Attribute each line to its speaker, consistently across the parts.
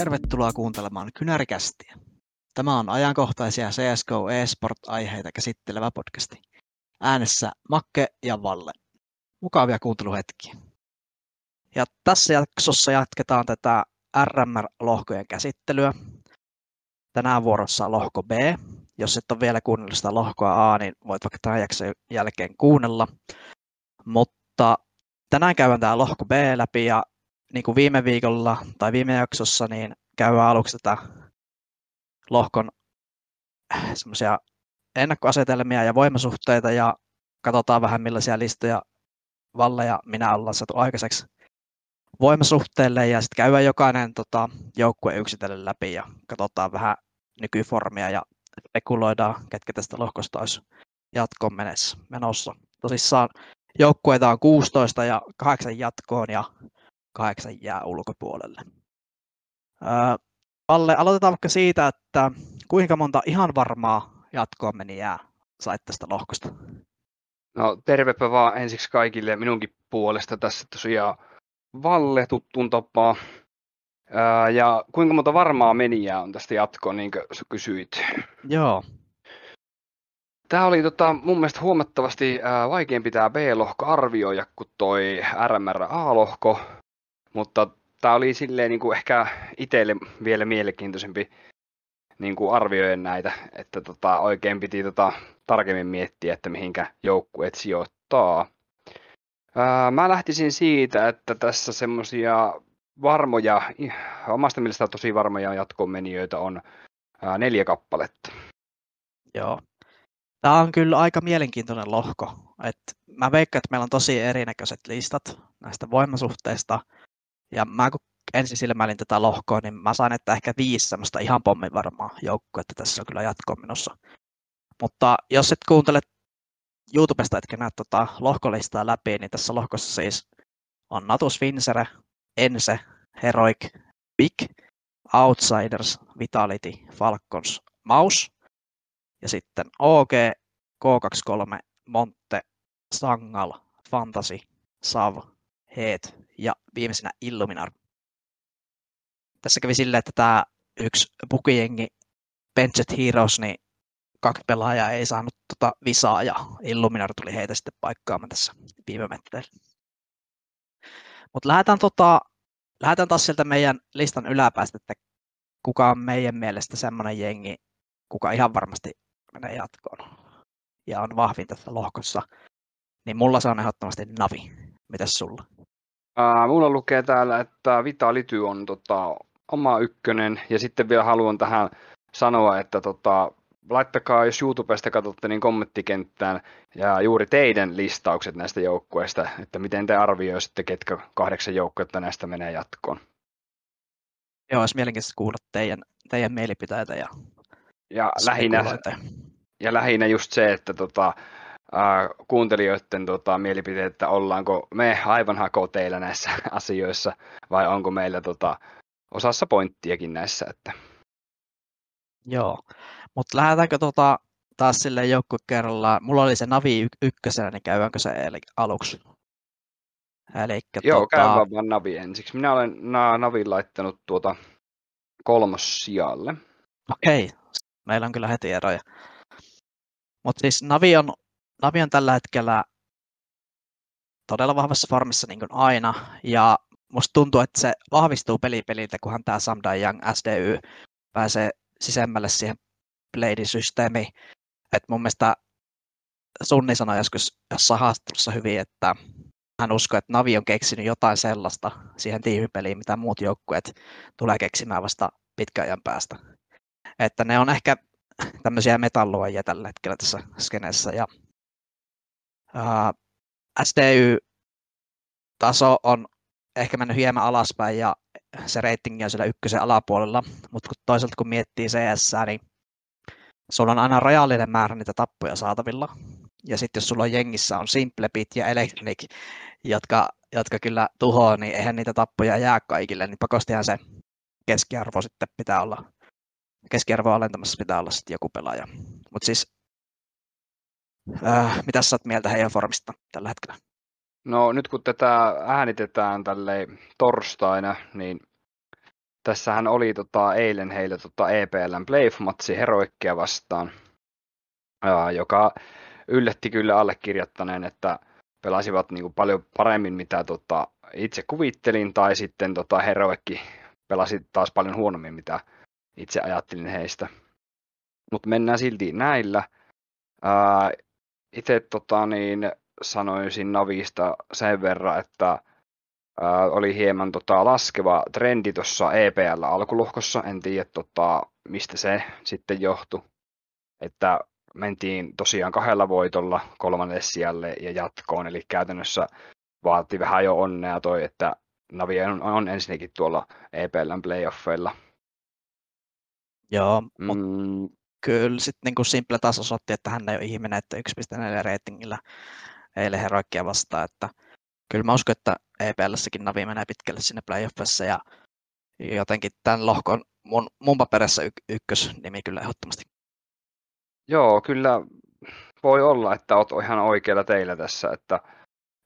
Speaker 1: Tervetuloa kuuntelemaan Kynärikästiä. Tämä on ajankohtaisia CSGO eSport-aiheita käsittelevä podcasti. Äänessä Makke ja Valle. Mukavia kuunteluhetkiä. Ja tässä jaksossa jatketaan tätä RMR-lohkojen käsittelyä. Tänään vuorossa lohko B. Jos et ole vielä kuunnellut sitä lohkoa A, niin voit vaikka tämän jakson jälkeen kuunnella. Mutta tänään käydään tämä lohko B läpi ja niin kuin viime viikolla tai viime jaksossa, niin käydään aluksi tätä lohkon semmoisia ennakkoasetelmia ja voimasuhteita ja katsotaan vähän millaisia listoja Valle ja minä ollaan saatu aikaiseksi voimasuhteelle ja sitten käydään jokainen tota, joukkue yksitellen läpi ja katsotaan vähän nykyformia ja spekuloidaan, ketkä tästä lohkosta olisi jatkoon menossa. Tosissaan joukkueita on 16 ja 8 jatkoon ja kahdeksan jää ulkopuolelle. Palle, aloitetaan vaikka siitä, että kuinka monta ihan varmaa jatkoa meni jää sait tästä lohkosta?
Speaker 2: No tervepä vaan ensiksi kaikille minunkin puolesta tässä tosiaan Valle tuttuun tapaa. Ää, ja kuinka monta varmaa menijää on tästä jatkoon, niin kuin sä kysyit?
Speaker 1: Joo.
Speaker 2: Tämä oli tota, mun mielestä huomattavasti ää, vaikeampi tämä B-lohko arvioida kuin toi RMR A-lohko. Mutta tämä oli silleen niin kuin ehkä itselle vielä mielenkiintoisempi niin kuin arvioida näitä, että tota, oikein piti tota, tarkemmin miettiä, että mihinkä joukkueet sijoittaa. Ää, mä lähtisin siitä, että tässä semmoisia varmoja, omasta mielestä tosi varmoja jatkomenijöitä on ää, neljä kappaletta.
Speaker 1: Joo. Tämä on kyllä aika mielenkiintoinen lohko. Et mä veikkaan, että meillä on tosi erinäköiset listat näistä voimasuhteista. Ja mä kun ensin silmäilin tätä lohkoa, niin mä sain, että ehkä viisi semmoista ihan pommin varmaa että tässä on kyllä jatkoon menossa. Mutta jos et kuuntele YouTubesta etkä näe tota lohkolistaa läpi, niin tässä lohkossa siis on Natus Vincere, Ense, Heroic, Big, Outsiders, Vitality, Falcons, Mouse ja sitten OG, K23, Monte, Sangal, Fantasy, Sav, Heet ja viimeisenä Illuminar. Tässä kävi silleen, että tämä yksi pukijengi Benched Heroes, niin kaksi pelaajaa ei saanut tota visaa ja Illuminar tuli heitä sitten paikkaamaan tässä viime metreillä. Mutta lähdetään, tota, lähdetään taas sieltä meidän listan yläpäästä, että kuka on meidän mielestä semmoinen jengi, kuka ihan varmasti menee jatkoon ja on vahvin tässä lohkossa, niin mulla se on ehdottomasti Navi. Mitäs sulla?
Speaker 2: Ää, mulla lukee täällä, että Vitality on tota, oma ykkönen, ja sitten vielä haluan tähän sanoa, että tota, laittakaa, jos YouTubesta katsotte, niin kommenttikenttään ja juuri teidän listaukset näistä joukkueista, että miten te arvioisitte, ketkä kahdeksan joukkuetta näistä menee jatkoon.
Speaker 1: Joo, olisi mielenkiintoista kuulla teidän, teidän mielipiteitä ja,
Speaker 2: ja lähinnä, ja lähinnä just se, että tota, äh, kuuntelijoiden tota, mielipiteet, että ollaanko me aivan hakoteilla näissä asioissa vai onko meillä tota, osassa pointtiakin näissä. Että...
Speaker 1: Joo, mutta lähdetäänkö tota, taas sille joukku kerrallaan. Mulla oli se Navi ykkösenä, niin käydäänkö se eli aluksi?
Speaker 2: Elikkä, Joo, tota... käy vaan Navi ensiksi. Minä olen na- Navin laittanut tuota kolmos sijalle.
Speaker 1: Okei, meillä on kyllä heti eroja. Mutta siis Navi on, Navi on tällä hetkellä todella vahvassa formissa niin kuin aina, ja musta tuntuu, että se vahvistuu pelipeliltä, kunhan tämä Samdai Young SDY pääsee sisemmälle siihen Bladin systeemiin. Et mun mielestä Sunni sanoi joskus jossain haastattelussa hyvin, että hän uskoo, että Navi on keksinyt jotain sellaista siihen tiimipeliin, mitä muut joukkueet tulee keksimään vasta pitkän ajan päästä. Että ne on ehkä tämmöisiä metalluajia tällä hetkellä tässä skeneessä. Ja, ää, SDY-taso on ehkä mennyt hieman alaspäin ja se reitingi on siellä ykkösen alapuolella, mutta kun toisaalta kun miettii CS, niin sulla on aina rajallinen määrä niitä tappoja saatavilla. Ja sitten jos sulla on jengissä on Simplebit ja Electronic, jotka, jotka kyllä tuhoaa, niin eihän niitä tappoja jää kaikille, niin pakostihan se keskiarvo sitten pitää olla keskiarvoa alentamassa pitää olla sitten joku pelaaja. Mutta siis, äh, mitä sä oot mieltä heidän formista tällä hetkellä?
Speaker 2: No nyt kun tätä äänitetään tälle torstaina, niin tässähän oli tota, eilen heillä tota, EPLn playoff-matsi Heroikkia vastaan, ja, joka yllätti kyllä allekirjoittaneen, että pelasivat niin kuin paljon paremmin, mitä tota, itse kuvittelin, tai sitten tota, Heroikki pelasi taas paljon huonommin, mitä itse ajattelin heistä. Mutta mennään silti näillä. Itse tota, niin, sanoisin Navista sen verran, että ää, oli hieman tota, laskeva trendi tuossa EPL alkulohkossa. En tiedä tota, mistä se sitten johtui. Että mentiin tosiaan kahdella voitolla kolmannelle sijalle ja jatkoon, eli käytännössä vaati vähän jo onnea toi, että Navi on, on ensinnäkin tuolla EPLn playoffeilla.
Speaker 1: Joo, mm. Kyllä sitten niin Simple taas osoitti, että hän ei ole ihminen, että 1.4 ratingilla eilen heroikkia vastaan, että kyllä mä uskon, että EPLssäkin Navi menee pitkälle sinne playoffissa ja jotenkin tämän lohkon mun, mun paperissa y- ykkösnimi kyllä ehdottomasti.
Speaker 2: Joo, kyllä voi olla, että oot ihan oikealla teillä tässä, että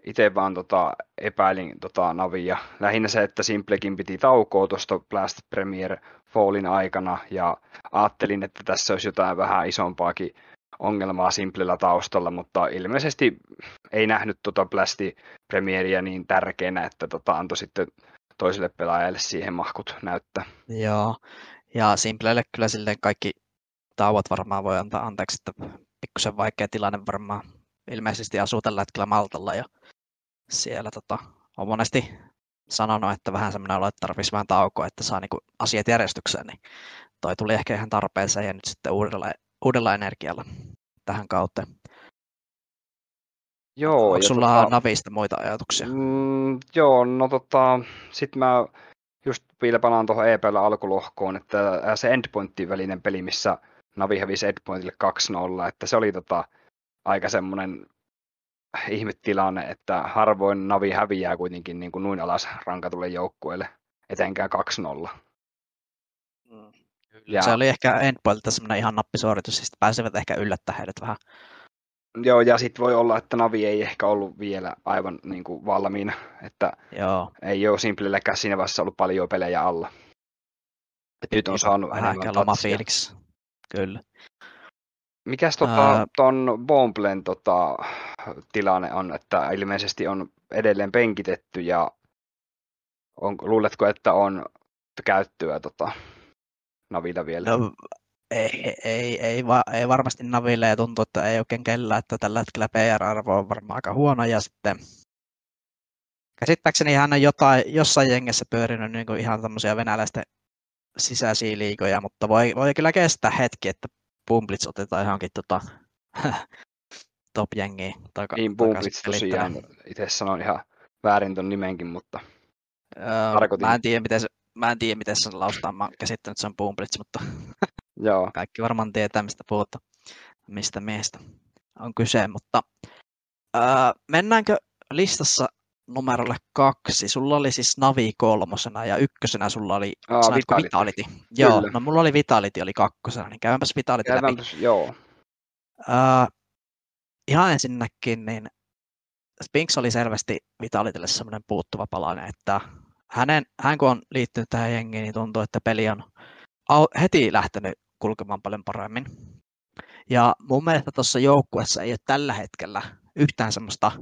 Speaker 2: itse vaan tota, epäilin tota, Navia. Lähinnä se, että Simplekin piti taukoa tuosta Blast Premier Fallin aikana ja ajattelin, että tässä olisi jotain vähän isompaakin ongelmaa Simplellä taustalla, mutta ilmeisesti ei nähnyt tota Blasti Premieria niin tärkeänä, että tota antoi sitten toiselle pelaajalle siihen mahkut näyttää.
Speaker 1: Joo, ja Simplelle kyllä silleen kaikki tauot varmaan voi antaa anteeksi, että pikkusen vaikea tilanne varmaan ilmeisesti asuu tällä hetkellä Maltalla ja siellä tota, on monesti sanonut, että vähän semmoinen olo, että tarvitsisi vähän taukoa, että saa niinku asiat järjestykseen, niin toi tuli ehkä ihan tarpeeseen ja nyt sitten uudella, uudella energialla tähän kautta.
Speaker 2: Joo.
Speaker 1: Onko sulla tota, Navista muita ajatuksia?
Speaker 2: Mm, joo, no tota, sit mä just vielä palaan tuohon EPL alkulohkoon, että se Endpointin välinen peli, missä Navi hävisi Endpointille 2-0, että se oli tota, aika semmoinen ihmettilanne, että harvoin Navi häviää kuitenkin niin kuin noin alas rankatulle joukkueelle, etenkään 2-0.
Speaker 1: Mm. Ja... Se oli ehkä Endpoilta semmoinen ihan nappisuoritus, siis pääsevät ehkä yllättää heidät vähän.
Speaker 2: Joo, ja sitten voi olla, että Navi ei ehkä ollut vielä aivan niin kuin valmiina, että Joo. ei ole Simplelläkään siinä vaiheessa ollut paljon pelejä alla. Et nyt on saanut vähän
Speaker 1: loma fiiliksi. Kyllä.
Speaker 2: Mikäs tota, ton Bomblen tota, tilanne on, että ilmeisesti on edelleen penkitetty ja on, luuletko, että on käyttöä tota, Navilla vielä? No,
Speaker 1: ei, ei, ei, va, ei varmasti Naville ja tuntuu, että ei oikein kellään, että tällä hetkellä PR-arvo on varmaan aika huono ja sitten käsittääkseni hän on jotain, jossain jengessä pyörinyt niin kuin ihan tämmöisiä venäläisten sisäisiä liikoja, mutta voi, voi kyllä kestää hetki, että Pumplits otetaan johonkin tota, top-jengiin.
Speaker 2: Taka, niin, Pumplits tosiaan. Itse sanon ihan väärin ton nimenkin, mutta
Speaker 1: öö, mä en tiedä, miten se, mä en tiedä, miten se lausutaan. Mä käsittänyt, että se on Pumplits, mutta Joo. kaikki varmaan tietää, mistä puhutaan, mistä miestä on kyse. Mutta öö, mennäänkö listassa numerolle kaksi. Sulla oli siis Navi kolmosena ja ykkösenä sulla oli
Speaker 2: Aa, Vitality.
Speaker 1: Vitality. Joo, no mulla oli Vitality oli kakkosena, niin käymäpäs Vitality
Speaker 2: Käymäpäs, läpi. joo.
Speaker 1: Uh, ihan ensinnäkin, niin Spinks oli selvästi Vitalitylle semmoinen puuttuva palanen, että hänen, hän kun on liittynyt tähän jengiin, niin tuntuu, että peli on heti lähtenyt kulkemaan paljon paremmin. Ja mun mielestä tuossa joukkuessa ei ole tällä hetkellä yhtään semmoista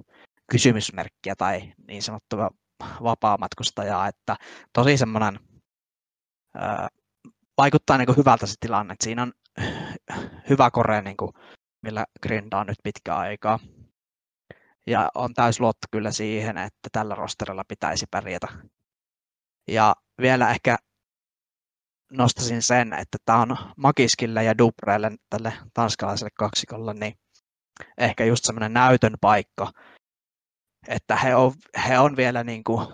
Speaker 1: kysymysmerkkiä tai niin sanottua vapaamatkustajaa, että tosi semmoinen vaikuttaa niin kuin hyvältä se tilanne, että siinä on hyvä kore, niin kuin, millä grindaa nyt pitkä aikaa. Ja on täys luotto kyllä siihen, että tällä rosterilla pitäisi pärjätä. Ja vielä ehkä nostasin sen, että tämä on Makiskille ja Dubrelle, tälle tanskalaiselle kaksikolle, niin ehkä just semmoinen näytön paikka, että he on, he on vielä niin kuin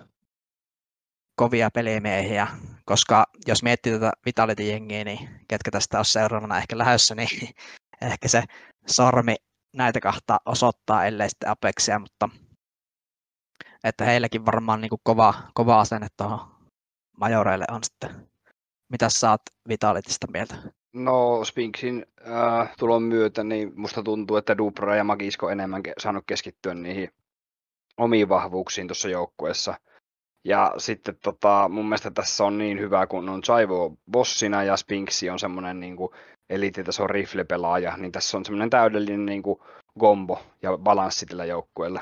Speaker 1: kovia pelimiehiä, koska jos miettii tätä Vitality-jengiä, niin ketkä tästä on seuraavana ehkä lähdössä, niin ehkä se sormi näitä kahta osoittaa, ellei sitten Apexia, mutta että heilläkin varmaan niin kuin kova, kova asenne tuohon majoreille on sitten. Mitä saat Vitalitista mieltä?
Speaker 2: No Spinksin äh, tulon myötä, niin musta tuntuu, että Dubra ja Magisko enemmän saanut keskittyä niihin omiin vahvuuksiin tuossa joukkueessa. Ja sitten tota, mun mielestä tässä on niin hyvä, kun on Chaivo bossina ja Spinksi on semmoinen niin elititason rifle-pelaaja, niin tässä on semmoinen täydellinen niin kuin, gombo ja balanssi tällä joukkueella.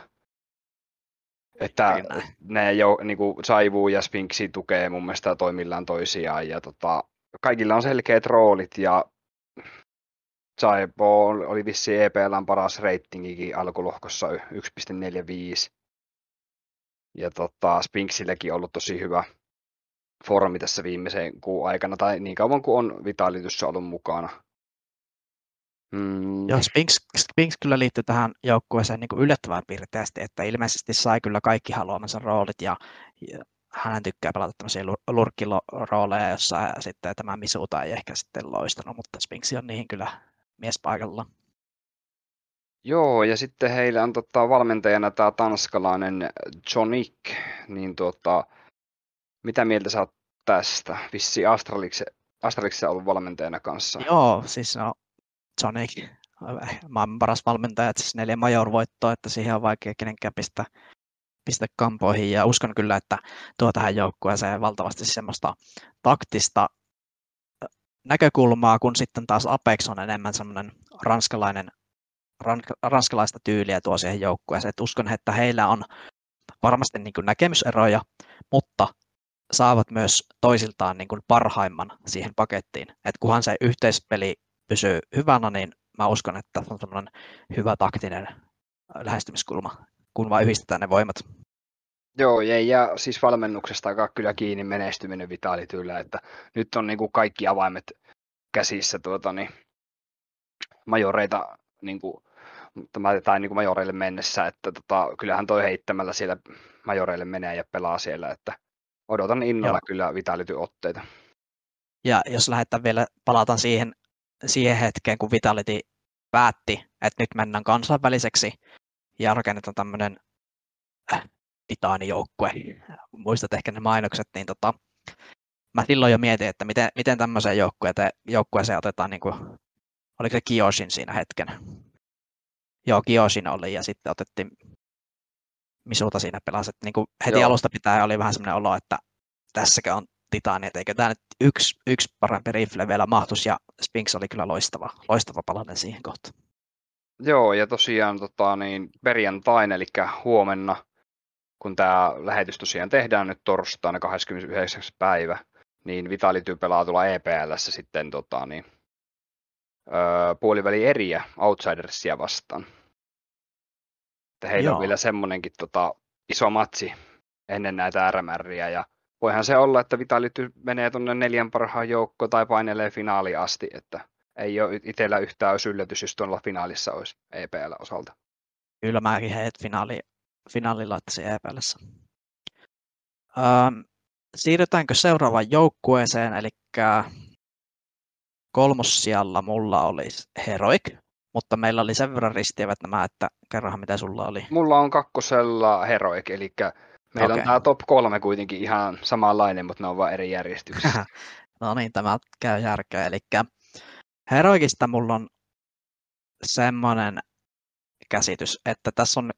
Speaker 2: Että ne jo, niin kuin Saivu ja Spinksi tukee mun mielestä toimillaan toisiaan ja tota, kaikilla on selkeät roolit ja Saibo oli vissi EPLn paras reitingikin alkulohkossa 1.45. Ja tota, Spinksilläkin ollut tosi hyvä formi tässä viimeisen kuun aikana, tai niin kauan kuin on Vitalityssä ollut mukana.
Speaker 1: Mm. Joo, Spinks, Spinks kyllä liittyy tähän joukkueeseen niin yllättävän piirteästi, että ilmeisesti sai kyllä kaikki haluamansa roolit ja, ja hän tykkää pelata tämmöisiä lurkkirooleja, jossa sitten tämä Misuta ei ehkä sitten loistanut, mutta Spinksi on niihin kyllä mies paikalla.
Speaker 2: Joo, ja sitten heillä on tota, valmentajana tämä tanskalainen Jonik, niin tota, mitä mieltä sä oot tästä? Vissi Astraliksi on ollut valmentajana kanssa.
Speaker 1: Joo, siis no, Jonik, maailman paras valmentaja, että siis neljä major-voittoa, että siihen on vaikea kenenkään pistää, pistää kampoihin, ja uskon kyllä, että tuo tähän joukkueeseen valtavasti semmoista taktista näkökulmaa, kun sitten taas Apex on enemmän semmoinen ranskalainen ranskalaista tyyliä tuo siihen joukkueeseen. Et uskon, että heillä on varmasti niin kuin näkemyseroja, mutta saavat myös toisiltaan niin kuin parhaimman siihen pakettiin. Et kunhan se yhteispeli pysyy hyvänä, niin mä uskon, että se on semmoinen hyvä taktinen lähestymiskulma, kun vain yhdistetään ne voimat.
Speaker 2: Joo, ei, ja siis valmennuksesta kyllä kiinni menestyminen vitaalityllä, että nyt on niin kuin kaikki avaimet käsissä tuota, niin majoreita niin kuin tai niin kuin majoreille mennessä, että tota, kyllähän toi heittämällä siellä majoreille menee ja pelaa siellä, että odotan innolla Joo. kyllä Vitality-otteita.
Speaker 1: Ja jos lähdetään vielä, palataan siihen, siihen hetkeen, kun Vitality päätti, että nyt mennään kansainväliseksi ja rakennetaan tämmöinen äh, titaanijoukkue, muistat ehkä ne mainokset, niin tota, mä silloin jo mietin, että miten, miten tämmöiseen joukkueeseen otetaan, niin kuin, oliko se Kioshin siinä hetken, Joo, Kioshin oli ja sitten otettiin Misuta siinä pelasi. Niin kuin heti Joo. alusta pitää oli vähän sellainen olo, että tässäkö on Titani, että eikö tämä nyt yksi, yksi parempi rifle vielä mahtus ja Spinks oli kyllä loistava, loistava palanen siihen kohtaan.
Speaker 2: Joo, ja tosiaan tota, niin, perjantaina, eli huomenna, kun tämä lähetys tosiaan tehdään nyt torstaina 29. päivä, niin Vitality pelaa tuolla EPLssä sitten tota, niin, puoliväli eriä Outsidersia vastaan. Että heillä Joo. on vielä semmoinenkin tota, iso matsi ennen näitä RMRiä ja voihan se olla, että Vitality menee tuonne neljän parhaan joukkoon tai painelee finaali asti, että ei ole itsellä yhtään olisi yllätys, jos tuolla finaalissa olisi EPL osalta.
Speaker 1: Kyllä mäkin heidät finaali, finaali laittaisin EPLssä. Ähm, siirrytäänkö seuraavaan joukkueeseen, eli kolmossijalla mulla olisi Heroic, mutta meillä oli sen verran ristiävät nämä, että kerrohan mitä sulla oli.
Speaker 2: Mulla on kakkosella Heroic, eli meillä okay. on tämä top kolme kuitenkin ihan samanlainen, mutta ne on vain eri järjestyksessä.
Speaker 1: no niin, tämä käy järkeä. Eli Heroikista mulla on semmoinen käsitys, että tässä on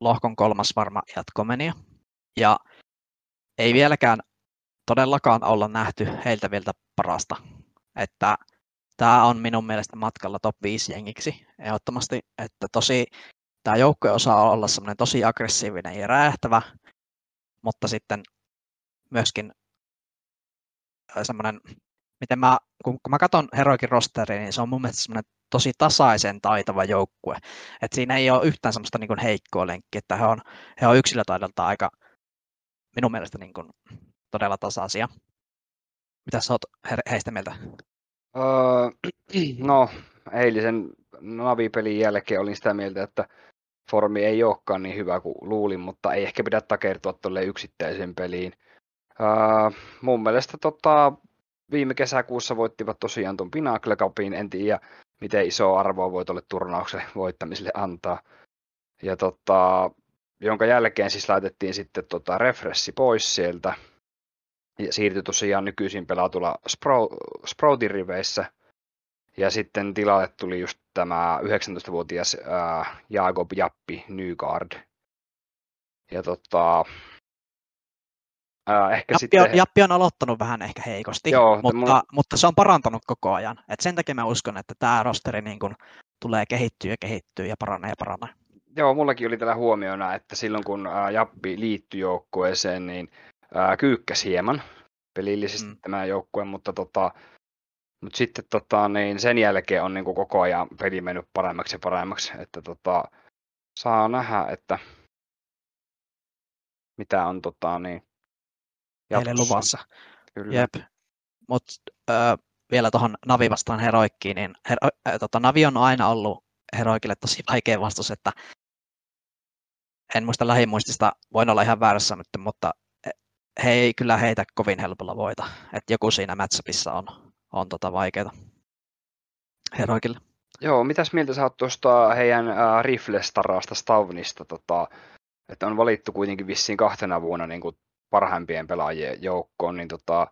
Speaker 1: lohkon kolmas varma jatkomenia. Ja ei vieläkään todellakaan olla nähty heiltä vielä parasta. Että tämä on minun mielestä matkalla top 5 jengiksi ehdottomasti, että tosi tämä joukkue osaa olla semmoinen tosi aggressiivinen ja räjähtävä, mutta sitten myöskin semmoinen, miten mä, kun, kun mä katson Heroikin rosteria, niin se on mun mielestä semmoinen tosi tasaisen taitava joukkue. Et siinä ei ole yhtään semmoista niin heikkoa lenkkiä, että he on, he on yksilötaidolta aika minun mielestä niin kuin, todella tasaisia. Mitä sä oot heistä mieltä?
Speaker 2: Öö, no, eilisen Navi-pelin jälkeen olin sitä mieltä, että formi ei olekaan niin hyvä kuin luulin, mutta ei ehkä pidä takertua tuolle yksittäiseen peliin. Öö, mun mielestä tota, viime kesäkuussa voittivat tosiaan tuon Pinnacle Cupin, en tiedä miten iso arvoa voi tuolle turnauksen voittamiselle antaa. Ja tota, jonka jälkeen siis laitettiin sitten tota refressi pois sieltä, ja siirtyi tosiaan nykyisin pelatulla Sproutin riveissä. Ja sitten tilalle tuli just tämä 19-vuotias ää, Jakob Jappi Nygaard. Ja tota, Ää, ehkä
Speaker 1: Jappi,
Speaker 2: sitten...
Speaker 1: on, Jappi on aloittanut vähän ehkä heikosti,
Speaker 2: Joo,
Speaker 1: mutta,
Speaker 2: mulla-
Speaker 1: mutta se on parantanut koko ajan. Et sen takia mä uskon, että tämä rosteri niin kun tulee kehittyä ja kehittyä ja paranee ja paranee.
Speaker 2: Joo, mullakin oli tällä huomiona, että silloin kun ää, Jappi liittyi joukkueeseen, niin ää, kyykkäs hieman pelillisesti
Speaker 1: Mm.
Speaker 2: tämä joukkue, mutta, tota, mutta sitten tota, niin sen jälkeen on niin kuin koko ajan peli mennyt paremmaksi ja paremmaksi, että tota, saa nähdä, että mitä on tota, niin, jatkossa.
Speaker 1: luvassa.
Speaker 2: Kyllä.
Speaker 1: Jep. Mutta vielä tuohon Navi vastaan Heroikkiin, niin hero, äh, tota, Navi on aina ollut Heroikille tosi vaikea vastus, että en muista lähimuistista, voin olla ihan väärässä nyt, mutta he ei kyllä heitä kovin helpolla voita. Että joku siinä matchupissa on, on tota vaikeaa Heroikille.
Speaker 2: Joo, mitäs mieltä sä oot tuosta heidän äh, riflestarasta Stavnista, tota, että on valittu kuitenkin vissiin kahtena vuonna niin kuin parhaimpien pelaajien joukkoon, niin tota,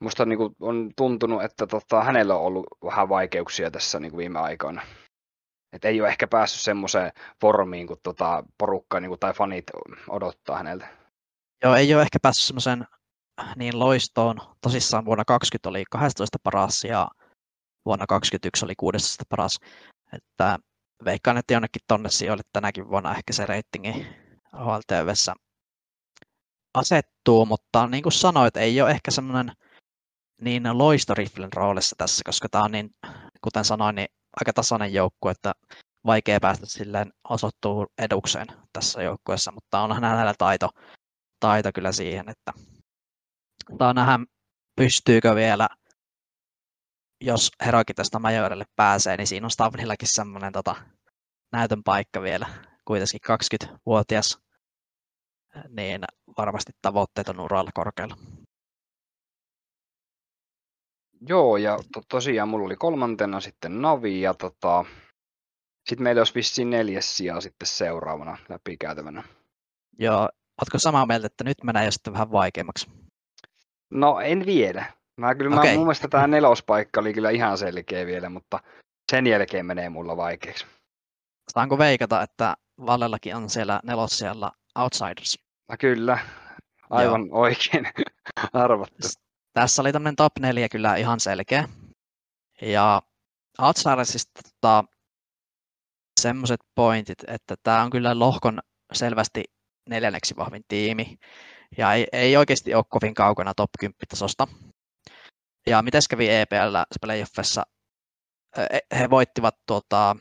Speaker 2: musta niin kuin, on tuntunut, että tota, hänellä on ollut vähän vaikeuksia tässä niin kuin viime aikoina. Et ei ole ehkä päässyt semmoiseen formiin, kun tota, porukka niin kuin, tai fanit odottaa häneltä.
Speaker 1: Joo, ei ole ehkä päässyt semmoiseen niin loistoon. Tosissaan vuonna 20 oli 12 paras ja vuonna 21 oli 16 paras. Että veikkaan, että jonnekin tonne sijoille tänäkin vuonna ehkä se reitingi HLTVssä asettuu, mutta niin kuin sanoit, ei ole ehkä semmoinen niin loistoriflen roolissa tässä, koska tämä on niin, kuten sanoin, niin aika tasainen joukkue, että vaikea päästä silleen osoittuu edukseen tässä joukkueessa, mutta onhan hänellä taito, taito kyllä siihen, että saa nähdä, pystyykö vielä, jos Heroikin tästä Majorelle pääsee, niin siinä on Stavnillakin semmoinen tota, näytön paikka vielä, kuitenkin 20-vuotias, niin varmasti tavoitteet on uralla korkealla.
Speaker 2: Joo, ja to, tosiaan mulla oli kolmantena sitten Navi, ja tota, sitten meillä olisi vissiin neljäs sija sitten seuraavana läpikäytävänä.
Speaker 1: Joo, ootko samaa mieltä, että nyt menee jo sitten vähän vaikeammaksi?
Speaker 2: No en vielä. Mä kyllä, mä,
Speaker 1: Okei.
Speaker 2: mun mielestä tämä nelospaikka oli kyllä ihan selkeä vielä, mutta sen jälkeen menee mulla vaikeaksi.
Speaker 1: Saanko veikata, että Vallellakin on siellä nelossijalla Outsiders?
Speaker 2: No kyllä, aivan Joo. oikein arvattu.
Speaker 1: Tässä oli tämmöinen top 4 kyllä ihan selkeä. Ja Outsidersista tota, semmoiset pointit, että tämä on kyllä lohkon selvästi neljänneksi vahvin tiimi. Ja ei, ei oikeasti ole kovin kaukana top 10 tasosta. Ja miten kävi EPL playoffissa? E- He voittivat, tuota,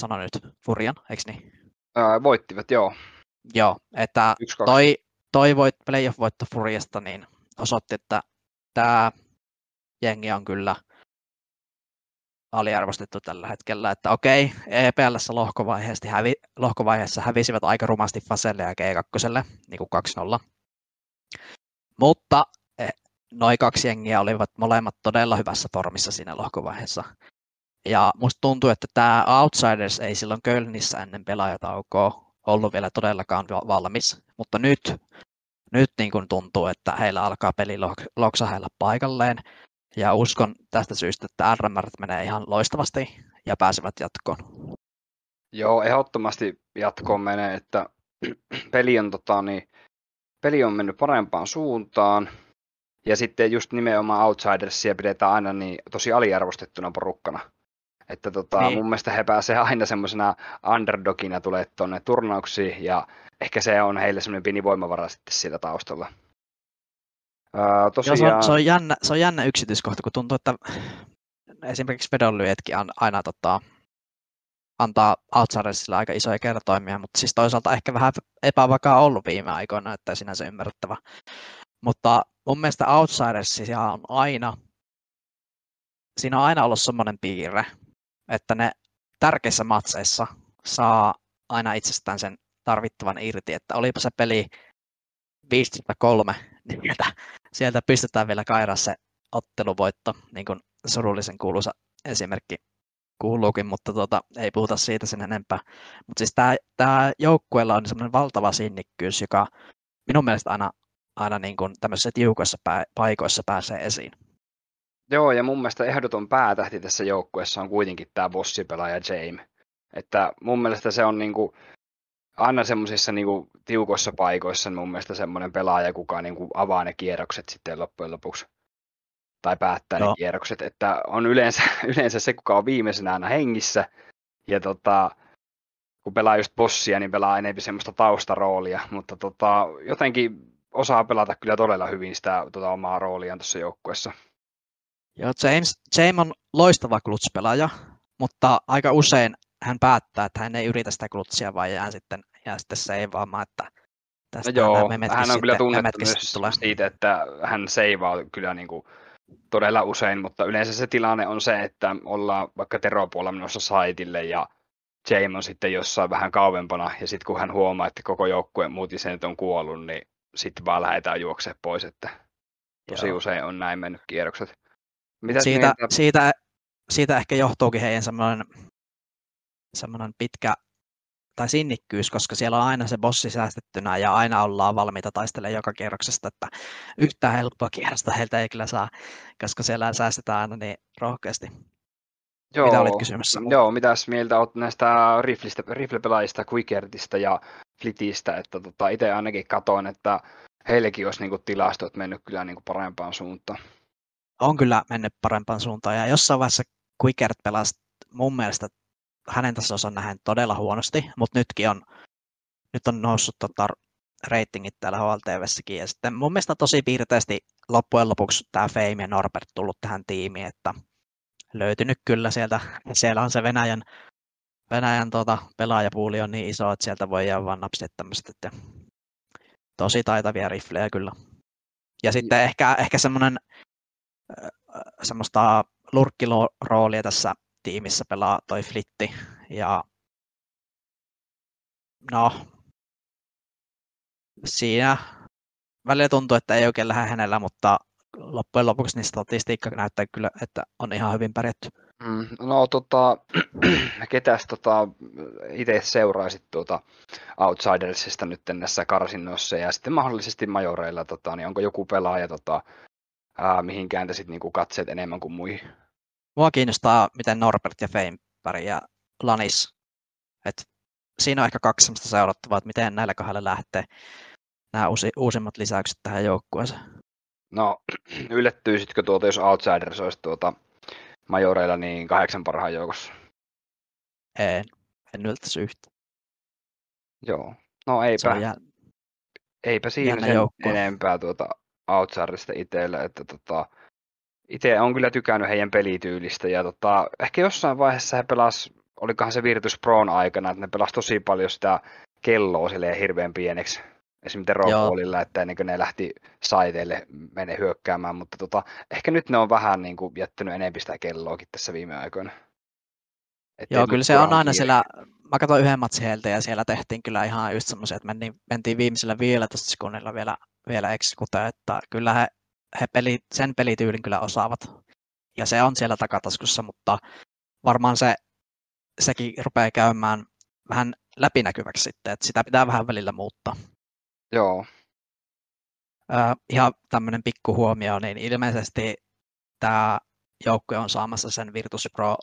Speaker 1: sano nyt, Furian, eikö niin?
Speaker 2: Ää, voittivat, joo.
Speaker 1: Joo, että
Speaker 2: Yksi,
Speaker 1: toi, toi voit, playoff-voitto Furiasta niin osoitti, että tämä jengi on kyllä aliarvostettu tällä hetkellä, että okei, EPLssä lohkovaiheessa, hävi, lohkovaiheessa hävisivät aika rumasti Faselle ja G2, niin kuin 2-0. Mutta eh, noin kaksi jengiä olivat molemmat todella hyvässä formissa siinä lohkovaiheessa. Ja musta tuntuu, että tämä Outsiders ei silloin Kölnissä ennen pelaajataukoa ollut vielä todellakaan valmis, mutta nyt, nyt niin kuin tuntuu, että heillä alkaa peli loksahella paikalleen, ja uskon tästä syystä, että RMR menee ihan loistavasti ja pääsevät jatkoon.
Speaker 2: Joo, ehdottomasti jatkoon menee, että peli on, tota, niin, peli on mennyt parempaan suuntaan. Ja sitten just nimenomaan Outsidersia pidetään aina niin tosi aliarvostettuna porukkana. Että tota, niin. mun mielestä he pääsee aina semmoisena underdogina tulee tuonne turnauksiin ja ehkä se on heille semmoinen pieni voimavara sitten siellä taustalla.
Speaker 1: Ää, tosiaan... Joo, se, on, se, on jännä, se on jännä yksityiskohta, kun tuntuu, että esimerkiksi vedonlyötkin on aina tota, antaa Outsidersille aika isoja kertoimia, mutta siis toisaalta ehkä vähän epävakaa ollut viime aikoina, että sinänsä ymmärrettävä. Mutta mun mielestä Outsidersissa on aina, siinä on aina ollut semmoinen piirre, että ne tärkeissä matseissa saa aina itsestään sen tarvittavan irti, että olipa se peli 15-3, niin sieltä, sieltä pistetään vielä kairaa se otteluvoitto, niin kuin surullisen kuuluisa esimerkki kuuluukin, mutta tuota, ei puhuta siitä sen enempää. Mutta siis tämä joukkueella on semmoinen valtava sinnikkyys, joka minun mielestä aina, aina niin kuin tämmöisissä tiukoissa pää, paikoissa pääsee esiin.
Speaker 2: Joo, ja mun mielestä ehdoton päätähti tässä joukkueessa on kuitenkin tämä bossipelaaja James. Että mun mielestä se on niin kuin, aina semmoisissa niinku tiukoissa paikoissa mun mielestä semmoinen pelaaja, kuka niinku avaa ne kierrokset sitten loppujen lopuksi. Tai päättää Joo. ne kierrokset, että on yleensä, yleensä se, kuka on viimeisenä aina hengissä. Ja tota, kun pelaa just bossia, niin pelaa enemmän semmoista taustaroolia, mutta tota, jotenkin osaa pelata kyllä todella hyvin sitä tota, omaa rooliaan tuossa joukkueessa.
Speaker 1: Joo, James, James on loistava klutspelaaja, mutta aika usein hän päättää, että hän ei yritä sitä klutsia, vaan jää sitten, jää sitten seivaamaan, että
Speaker 2: tästä no joo, hän on kyllä tunnettu myös tulee. siitä, että hän seivaa kyllä niin kuin todella usein, mutta yleensä se tilanne on se, että ollaan vaikka Teropuolella menossa saitille ja James on sitten jossain vähän kauempana, ja sitten kun hän huomaa, että koko joukkueen muut jäsenet on kuollut, niin sitten vaan lähdetään juoksemaan pois, että tosi Joo. usein on näin mennyt kierrokset.
Speaker 1: Mitä siitä, siitä, siitä ehkä johtuukin heidän semmoinen, semmoinen pitkä tai sinnikkyys, koska siellä on aina se bossi säästettynä ja aina ollaan valmiita taistelemaan joka kierroksesta, että yhtään helppoa kierrosta heiltä ei kyllä saa, koska siellä säästetään aina niin rohkeasti.
Speaker 2: Joo, Mitä olit kysymässä? Joo, mitäs mieltä olet näistä riflistä, riflepelaajista, Quickertista ja Flitistä, että tota, itse ainakin katoin, että heillekin olisi niinku tilastot mennyt kyllä niinku parempaan suuntaan.
Speaker 1: On kyllä mennyt parempaan suuntaan ja jossain vaiheessa Quickert pelasi mun mielestä hänen tasonsa nähden todella huonosti, mutta nytkin on, nyt on noussut tota, ratingit täällä HLTVssäkin. Ja sitten mun mielestä tosi piirteisesti loppujen lopuksi tämä Fame ja Norbert tullut tähän tiimiin, että löytynyt kyllä sieltä. Siellä on se Venäjän, Venäjän tuota, pelaajapuuli on niin iso, että sieltä voi jäädä vaan napsit tämmöiset, että tosi taitavia riflejä kyllä. Ja sitten ehkä, ehkä semmoinen semmoista lurkkiroolia tässä tiimissä pelaa toi Flitti. Ja no, siinä välillä tuntuu, että ei oikein lähde hänellä, mutta loppujen lopuksi niin statistiikka näyttää kyllä, että on ihan hyvin pärjätty.
Speaker 2: Mm, no tota, ketäs tota, itse seuraisit tuota Outsidersista nyt näissä karsinnoissa ja sitten mahdollisesti majoreilla, tota, niin onko joku pelaaja, tota, ää, mihin kääntäisit niin katseet enemmän kuin muihin?
Speaker 1: Mua kiinnostaa, miten Norbert ja Fame pärjää Lanis. Et siinä on ehkä kaksi sellaista seurattavaa, että miten näillä kahdella lähtee nämä uusi, uusimmat lisäykset tähän joukkueeseen.
Speaker 2: No, yllättyisitkö tuota, jos Outsiders olisi tuota majoreilla niin kahdeksan parhaan joukossa?
Speaker 1: En, en yltäisi yhtä.
Speaker 2: Joo, no eipä, jää... eipä siinä sen enempää tuota Outsidersista itselle, että tota, itse on kyllä tykännyt heidän pelityylistä ja tota, ehkä jossain vaiheessa he pelas, olikohan se Virtus Proon aikana, että ne pelas tosi paljon sitä kelloa silleen hirveän pieneksi esimerkiksi teropuolilla, että ennen kuin ne lähti saiteille mene hyökkäämään, mutta tota, ehkä nyt ne on vähän niin kuin, jättänyt enemmän sitä kelloakin tässä viime aikoina.
Speaker 1: Et Joo, kyllä se on aina kiire. siellä, mä katsoin yhden matsin heiltä ja siellä tehtiin kyllä ihan just semmoisia, että mentiin, mentiin viimeisellä 15 sekunnilla vielä, vielä exekuta, että kyllä he, he peli, sen pelityylin kyllä osaavat. Ja se on siellä takataskussa, mutta varmaan se, sekin rupeaa käymään vähän läpinäkyväksi sitten, että sitä pitää vähän välillä muuttaa.
Speaker 2: Joo.
Speaker 1: Äh, ihan tämmöinen pikku huomio, niin ilmeisesti tämä joukkue on saamassa sen Virtus Pro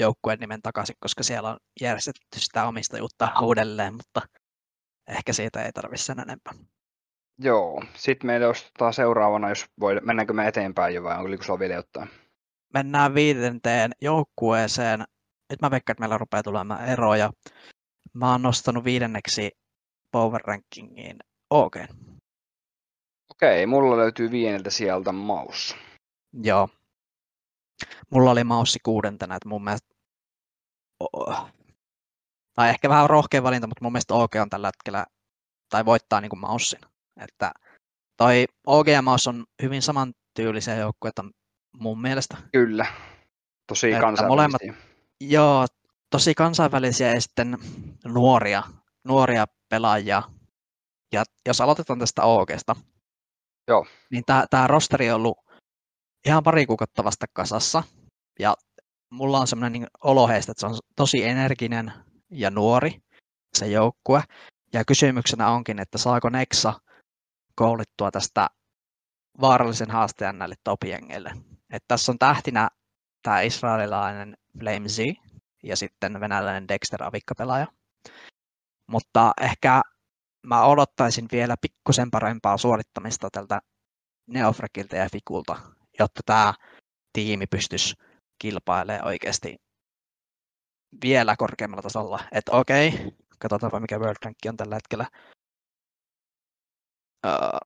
Speaker 1: joukkueen nimen takaisin, koska siellä on järjestetty sitä omistajuutta uudelleen, mutta ehkä siitä ei tarvitse sen enempää.
Speaker 2: Joo, sitten meillä olisi taas seuraavana, jos voi, mennäänkö me eteenpäin jo vai onko sulla vielä jotain?
Speaker 1: Mennään viidenteen joukkueeseen. Nyt mä veikkaan, että meillä rupeaa tulemaan eroja. Mä oon nostanut viidenneksi power rankingiin OK.
Speaker 2: Okei, mulla löytyy viieneltä sieltä maus.
Speaker 1: Joo. Mulla oli maussi kuudentena, että mun mielestä oh. tai ehkä vähän rohkea valinta, mutta mun mielestä OG on tällä hetkellä, tai voittaa niin kuin maussin. Että toi OG ja maus on hyvin samantyylisiä joukkueita mun mielestä.
Speaker 2: Kyllä, tosi kansainvälisiä. Molemmat,
Speaker 1: joo, tosi kansainvälisiä ja sitten nuoria, nuoria pelaajia. Ja jos aloitetaan tästä OGsta,
Speaker 2: Joo.
Speaker 1: niin tämä rosteri on ollut ihan pari kuukautta vasta kasassa. Ja mulla on semmoinen niin olo heistä, että se on tosi energinen ja nuori se joukkue. Ja kysymyksenä onkin, että saako Nexa koulittua tästä vaarallisen haasteen näille topiengeille. Että tässä on tähtinä tämä israelilainen Flame Z ja sitten venäläinen Dexter Avikka-pelaaja. mutta ehkä mä odottaisin vielä pikkusen parempaa suorittamista tältä Neofrakilta ja Fikulta, jotta tämä tiimi pystyisi kilpailemaan oikeasti vielä korkeammalla tasolla. Että okei, katsotaanpa mikä World Rank on tällä hetkellä. Uh,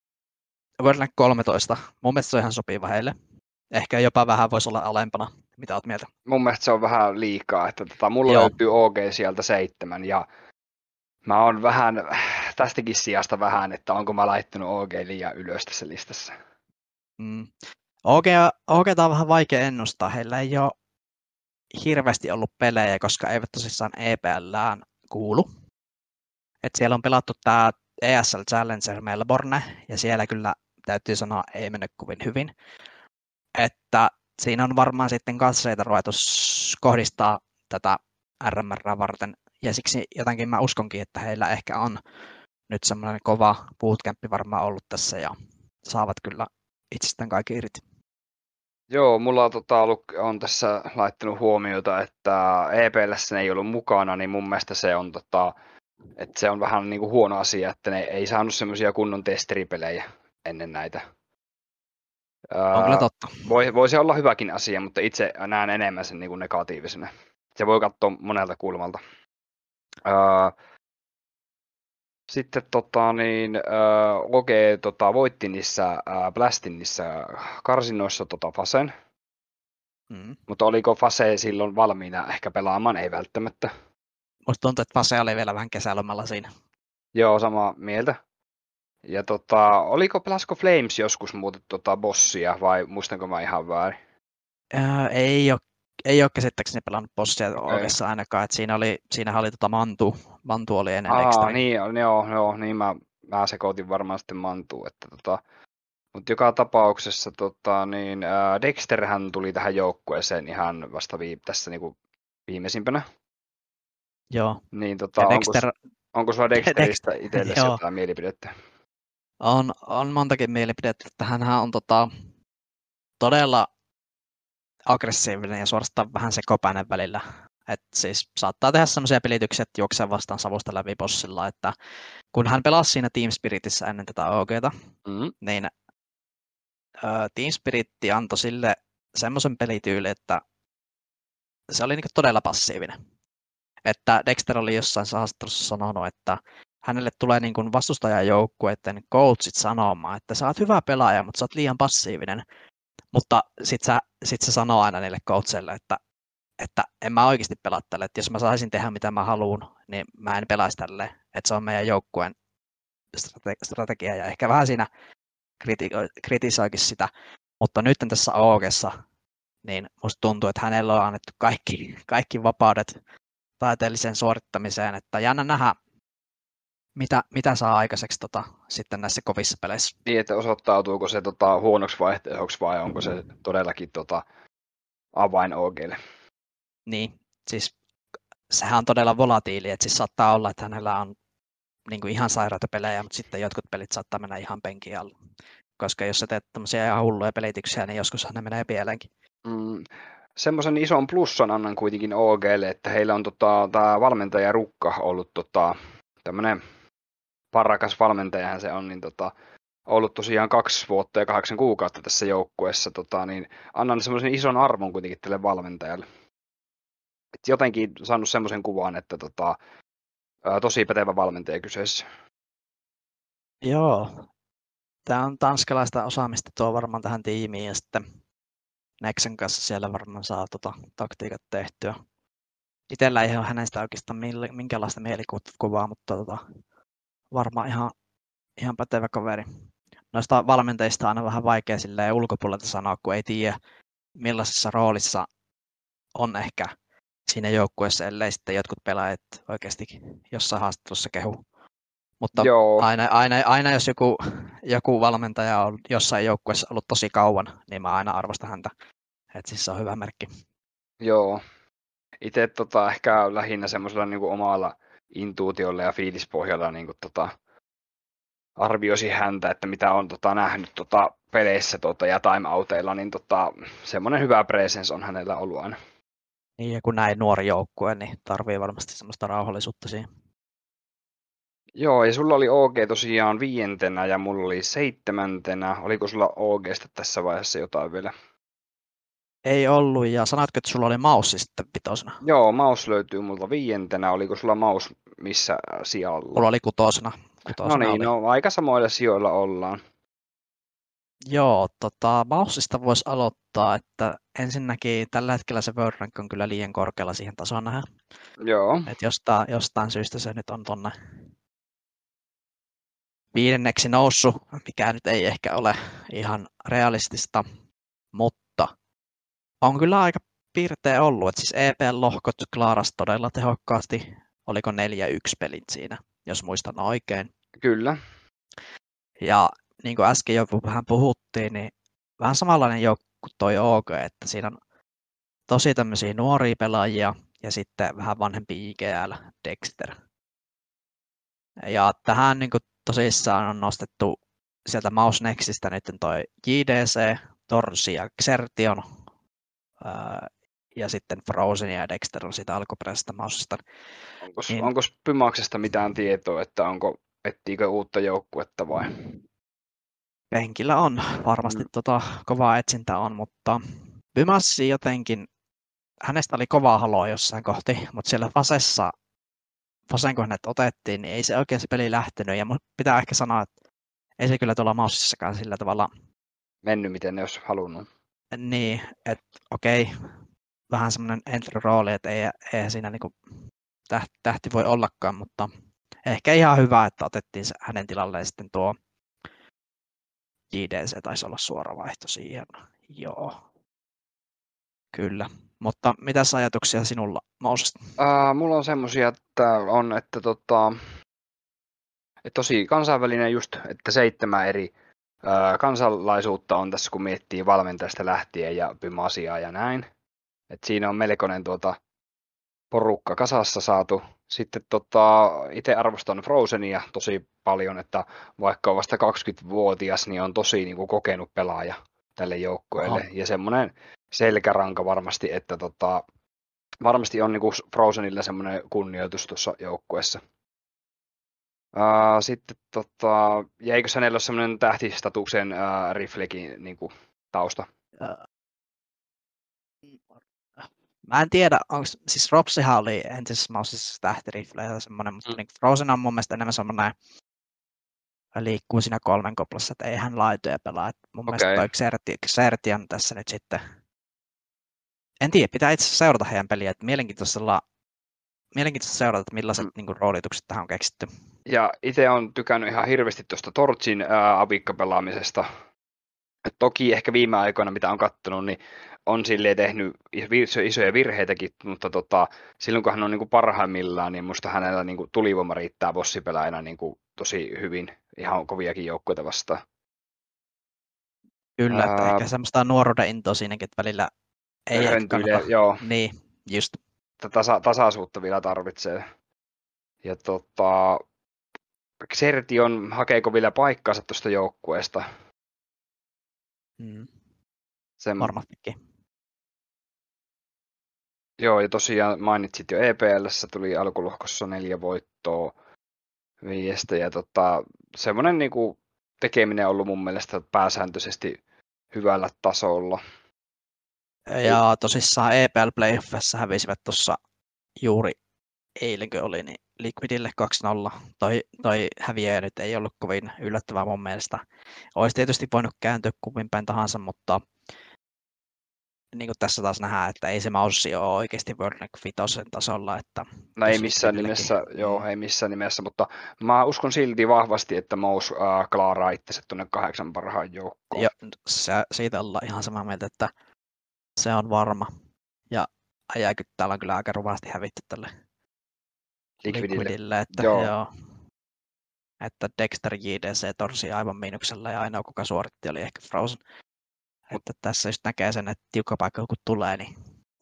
Speaker 1: World Rank 13. Mun mielestä se on ihan sopiva heille. Ehkä jopa vähän voisi olla alempana. Mitä oot mieltä?
Speaker 2: Mun mielestä se on vähän liikaa. Että tota, mulla Joo. löytyy OG sieltä seitsemän ja mä oon vähän tästäkin sijasta vähän, että onko mä laittanut OG liian ylös tässä listassa.
Speaker 1: Mm. OG, OG on vähän vaikea ennustaa. Heillä ei ole hirveästi ollut pelejä, koska eivät tosissaan EPLään kuulu. Et siellä on pelattu tämä ESL Challenger Melbourne, ja siellä kyllä täytyy sanoa, ei mennyt kovin hyvin. Että siinä on varmaan sitten kasseita ruvettu kohdistaa tätä RMR varten, ja siksi jotenkin mä uskonkin, että heillä ehkä on nyt semmoinen kova bootcampi varmaan ollut tässä, ja saavat kyllä itsestään kaikki irti.
Speaker 2: Joo, mulla on, tota, ollut, on tässä laittanut huomiota, että EPLS ei ollut mukana, niin mun mielestä se on, tota, että se on vähän niin kuin huono asia, että ne ei saanut semmoisia kunnon testeripelejä ennen näitä.
Speaker 1: On kyllä totta.
Speaker 2: Voi, voisi olla hyväkin asia, mutta itse näen enemmän sen niin kuin negatiivisena. Se voi katsoa monelta kulmalta. Sitten tota, niin, Loge tota, voitti niissä Blastin niissä karsinoissa tota, Fasen. Mm. Mutta oliko Fase silloin valmiina ehkä pelaamaan? Ei välttämättä.
Speaker 1: Musta tuntuu, että Fase oli vielä vähän kesälomalla siinä.
Speaker 2: Joo, sama mieltä. Ja tota, oliko Pelasko Flames joskus muuten tota bossia vai muistanko mä ihan väärin?
Speaker 1: Äh, ei ole ei ole käsittääkseni pelannut bossia oikeassa ainakaan, että siinä oli, siinä oli tota Mantu, Mantu oli ennen
Speaker 2: Aa, niin, joo, joo, niin mä, mä sekoitin varmaan sitten Mantu, että tota, mutta joka tapauksessa tota, niin, ää, Dexterhän tuli tähän joukkueeseen ihan vasta vii, tässä niinku viimeisimpänä.
Speaker 1: Joo.
Speaker 2: Niin, tota, Dexter... onko, onko sulla Dexteristä itsellesi jotain mielipidettä?
Speaker 1: On, on montakin mielipidettä, että hän on tota, todella aggressiivinen ja suorastaan vähän sekopäinen välillä. Et siis saattaa tehdä sellaisia pelityksiä, että juoksee vastaan savusta läpi bossilla, että kun hän pelasi siinä Team Spiritissä ennen tätä OGta, mm. niin ö, Team Spirit antoi sille semmoisen pelityyli, että se oli niinku todella passiivinen. Että Dexter oli jossain haastattelussa sanonut, että hänelle tulee niin kuin vastustajajoukkueiden coachit sanomaan, että sä oot hyvä pelaaja, mutta sä oot liian passiivinen. Mutta sitten sit se sanoo aina niille coachille, että, että en mä oikeasti pelaa tälle, että jos mä saisin tehdä mitä mä haluan, niin mä en pelaisi tälle, että se on meidän joukkueen strategia ja ehkä vähän siinä kriti- kritisoikin sitä, mutta nyt tässä Oogessa, niin musta tuntuu, että hänellä on annettu kaikki, kaikki vapaudet taiteelliseen suorittamiseen, että jännä nähdä, mitä, mitä saa aikaiseksi tota, sitten näissä kovissa peleissä.
Speaker 2: Niin, että osoittautuuko se tota, huonoksi vaihtoehdoksi vai onko se todellakin tota, avain OGlle?
Speaker 1: Niin, siis sehän on todella volatiili, että siis saattaa olla, että hänellä on niin kuin ihan sairaita pelejä, mutta sitten jotkut pelit saattaa mennä ihan penkin alle. Koska jos sä teet tämmöisiä ihan hulluja pelityksiä, niin joskus ne menee pieleenkin.
Speaker 2: Mm, semmoisen ison plussan annan kuitenkin OGlle, että heillä on tota, tämä valmentaja Rukka ollut tota, tämmöinen parakas valmentajahan se on, niin tota, ollut tosiaan kaksi vuotta ja kahdeksan kuukautta tässä joukkueessa, tota, niin annan semmoisen ison arvon kuitenkin tälle valmentajalle. Et jotenkin saanut semmoisen kuvan, että tota, tosi pätevä valmentaja kyseessä.
Speaker 1: Joo. Tämä on tanskalaista osaamista tuo varmaan tähän tiimiin ja sitten Nexen kanssa siellä varmaan saa tota, taktiikat tehtyä. Itellä ei ole hänestä oikeastaan minkälaista mielikuvaa, mutta tota, varmaan ihan, ihan pätevä kaveri. Noista valmentajista on aina vähän vaikea ulkopuolelta sanoa, kun ei tiedä millaisessa roolissa on ehkä siinä joukkueessa, ellei sitten jotkut pelaajat oikeasti jossain haastattelussa kehu. Mutta Aina, aina, aina, jos joku, joku valmentaja on jossain joukkueessa ollut tosi kauan, niin mä aina arvostan häntä. Et siis se on hyvä merkki.
Speaker 2: Joo. Itse tota, ehkä lähinnä semmoisella niin omalla intuutiolla ja fiilispohjalla niin kuin, tota, arvioisi häntä, että mitä on tota, nähnyt tota, peleissä tota, ja timeouteilla, niin tota, semmoinen hyvä presence on hänellä ollut aina.
Speaker 1: Niin, ja kun näin nuori joukkue, niin tarvii varmasti semmoista rauhallisuutta siihen.
Speaker 2: Joo, ja sulla oli OG tosiaan viientenä ja mulla oli seitsemäntenä. Oliko sulla OGsta tässä vaiheessa jotain vielä?
Speaker 1: Ei ollut, ja sanoitko, että sulla oli maussi sitten vitosena?
Speaker 2: Joo, maus löytyy multa viientenä. Oliko sulla maus missä sijalla?
Speaker 1: Mulla oli kutosena. kutosena
Speaker 2: no niin,
Speaker 1: oli.
Speaker 2: no aika samoilla sijoilla ollaan.
Speaker 1: Joo, tota, maussista voisi aloittaa, että ensinnäkin tällä hetkellä se World Rank on kyllä liian korkealla siihen tasoon nähdä.
Speaker 2: Joo.
Speaker 1: Että jostain, jostain syystä se nyt on tonne viidenneksi noussut, mikä nyt ei ehkä ole ihan realistista, mutta on kyllä aika piirteä ollut. että siis EP-lohkot klaaras todella tehokkaasti. Oliko 4-1 pelit siinä, jos muistan oikein.
Speaker 2: Kyllä.
Speaker 1: Ja niin kuin äsken jo vähän puhuttiin, niin vähän samanlainen joukko kuin toi OK, että siinä on tosi tämmöisiä nuoria pelaajia ja sitten vähän vanhempi IGL, Dexter. Ja tähän niin kuin tosissaan on nostettu sieltä Mouse Nextistä nyt toi JDC, Torsi ja Xertion, ja sitten Frozen ja Dexter on siitä alkuperäisestä Mausesta.
Speaker 2: Onko, niin, onko Pymaksesta mitään tietoa, että onko, etsiikö uutta joukkuetta vai?
Speaker 1: Penkillä on, varmasti mm. tota, kovaa etsintä on, mutta Pymassi jotenkin, hänestä oli kovaa haloa jossain kohti, mutta siellä Fasessa, Fasen kun hänet otettiin, niin ei se oikein se peli lähtenyt, ja pitää ehkä sanoa, että ei se kyllä tuolla Maussissakaan sillä tavalla
Speaker 2: mennyt, miten ne olisi halunnut.
Speaker 1: Niin, että okei, vähän semmoinen entry-rooli, että ei, ei siinä niinku tähti, tähti voi ollakaan, mutta ehkä ihan hyvä, että otettiin hänen tilalleen sitten tuo JDC taisi olla suora vaihto siihen. Joo. Kyllä. Mutta mitä ajatuksia sinulla Mousesta?
Speaker 2: Uh, mulla on semmoisia, että on, että tota, että tosi kansainvälinen just, että seitsemän eri uh, kansalaisuutta on tässä, kun miettii valmentajasta lähtien ja Pymasiaa ja näin. Et siinä on melkoinen tuota, porukka kasassa saatu. Sitten tota, itse arvostan Frozenia tosi paljon, että vaikka on vasta 20-vuotias, niin on tosi niin kuin, kokenut pelaaja tälle joukkueelle. Ja semmoinen selkäranka varmasti, että tota, varmasti on niin kuin Frozenille semmoinen kunnioitus tuossa joukkueessa. Sitten tota, jäikö hänellä ole semmoinen tähtistatuksen uh, riflekin niin kuin, tausta?
Speaker 1: Mä en tiedä, onko, siis Ropsihan oli entisessä Mausissa tähtirifle ja semmoinen, mutta mm. niin Frozen on mun mielestä enemmän semmoinen, liikkuu siinä kolmen koplassa, että ei hän laitoja pelaa. Et mun okay. mielestä toi Xerti, Xerti on tässä nyt sitten, en tiedä, pitää itse seurata heidän peliä, että mielenkiintoista, mielenkiintoista seurata, että millaiset mm. niin roolitukset tähän on keksitty.
Speaker 2: Ja itse on tykännyt ihan hirveästi tuosta Torchin ää, avikka-pelaamisesta. Toki ehkä viime aikoina, mitä on katsonut, niin on silleen tehnyt isoja virheitäkin, mutta tota, silloin kun hän on niin kuin parhaimmillaan, niin musta hänellä niin kuin tulivoima riittää bossipelaajana niin kuin tosi hyvin ihan koviakin joukkueita vastaan.
Speaker 1: Kyllä, että Ää... ehkä semmoista nuoruuden intoa siinäkin, että välillä ei
Speaker 2: kannata. joo.
Speaker 1: Niin, just.
Speaker 2: Tasa, tasaisuutta vielä tarvitsee. Ja tota, Xertion, hakeeko vielä paikkaansa tuosta joukkueesta?
Speaker 1: Mm. Sen... Varmastikin.
Speaker 2: Joo, ja tosiaan mainitsit jo EPLssä tuli alkulohkossa neljä voittoa viiestä, ja tota, semmoinen niin kuin, tekeminen on ollut mun mielestä pääsääntöisesti hyvällä tasolla.
Speaker 1: Ja tosissaan EPL Playoffissa hävisivät tuossa juuri eilenkö oli, niin Liquidille 2-0. Toi, toi häviäjä nyt ei ollut kovin yllättävää mun mielestä. Olisi tietysti voinut kääntyä kummin päin tahansa, mutta niin kuin tässä taas nähdään, että ei se maussi ole oikeasti World Vitosen tasolla. Että
Speaker 2: no ei missään nimessä, joo, ei missään nimessä, mutta mä uskon silti vahvasti, että Maus äh, klaaraa itse tuonne kahdeksan parhaan joukkoon.
Speaker 1: Joo, se, siitä ollaan ihan samaa mieltä, että se on varma. Ja äijäkin täällä on kyllä aika ruvasti hävitty tälle Liquidille, Liquidille että joo. joo. Että Dexter JDC torsi aivan miinuksella ja ainoa kuka suoritti oli ehkä Frozen. Että tässä just näkee sen, että tiukka paikka kun tulee, niin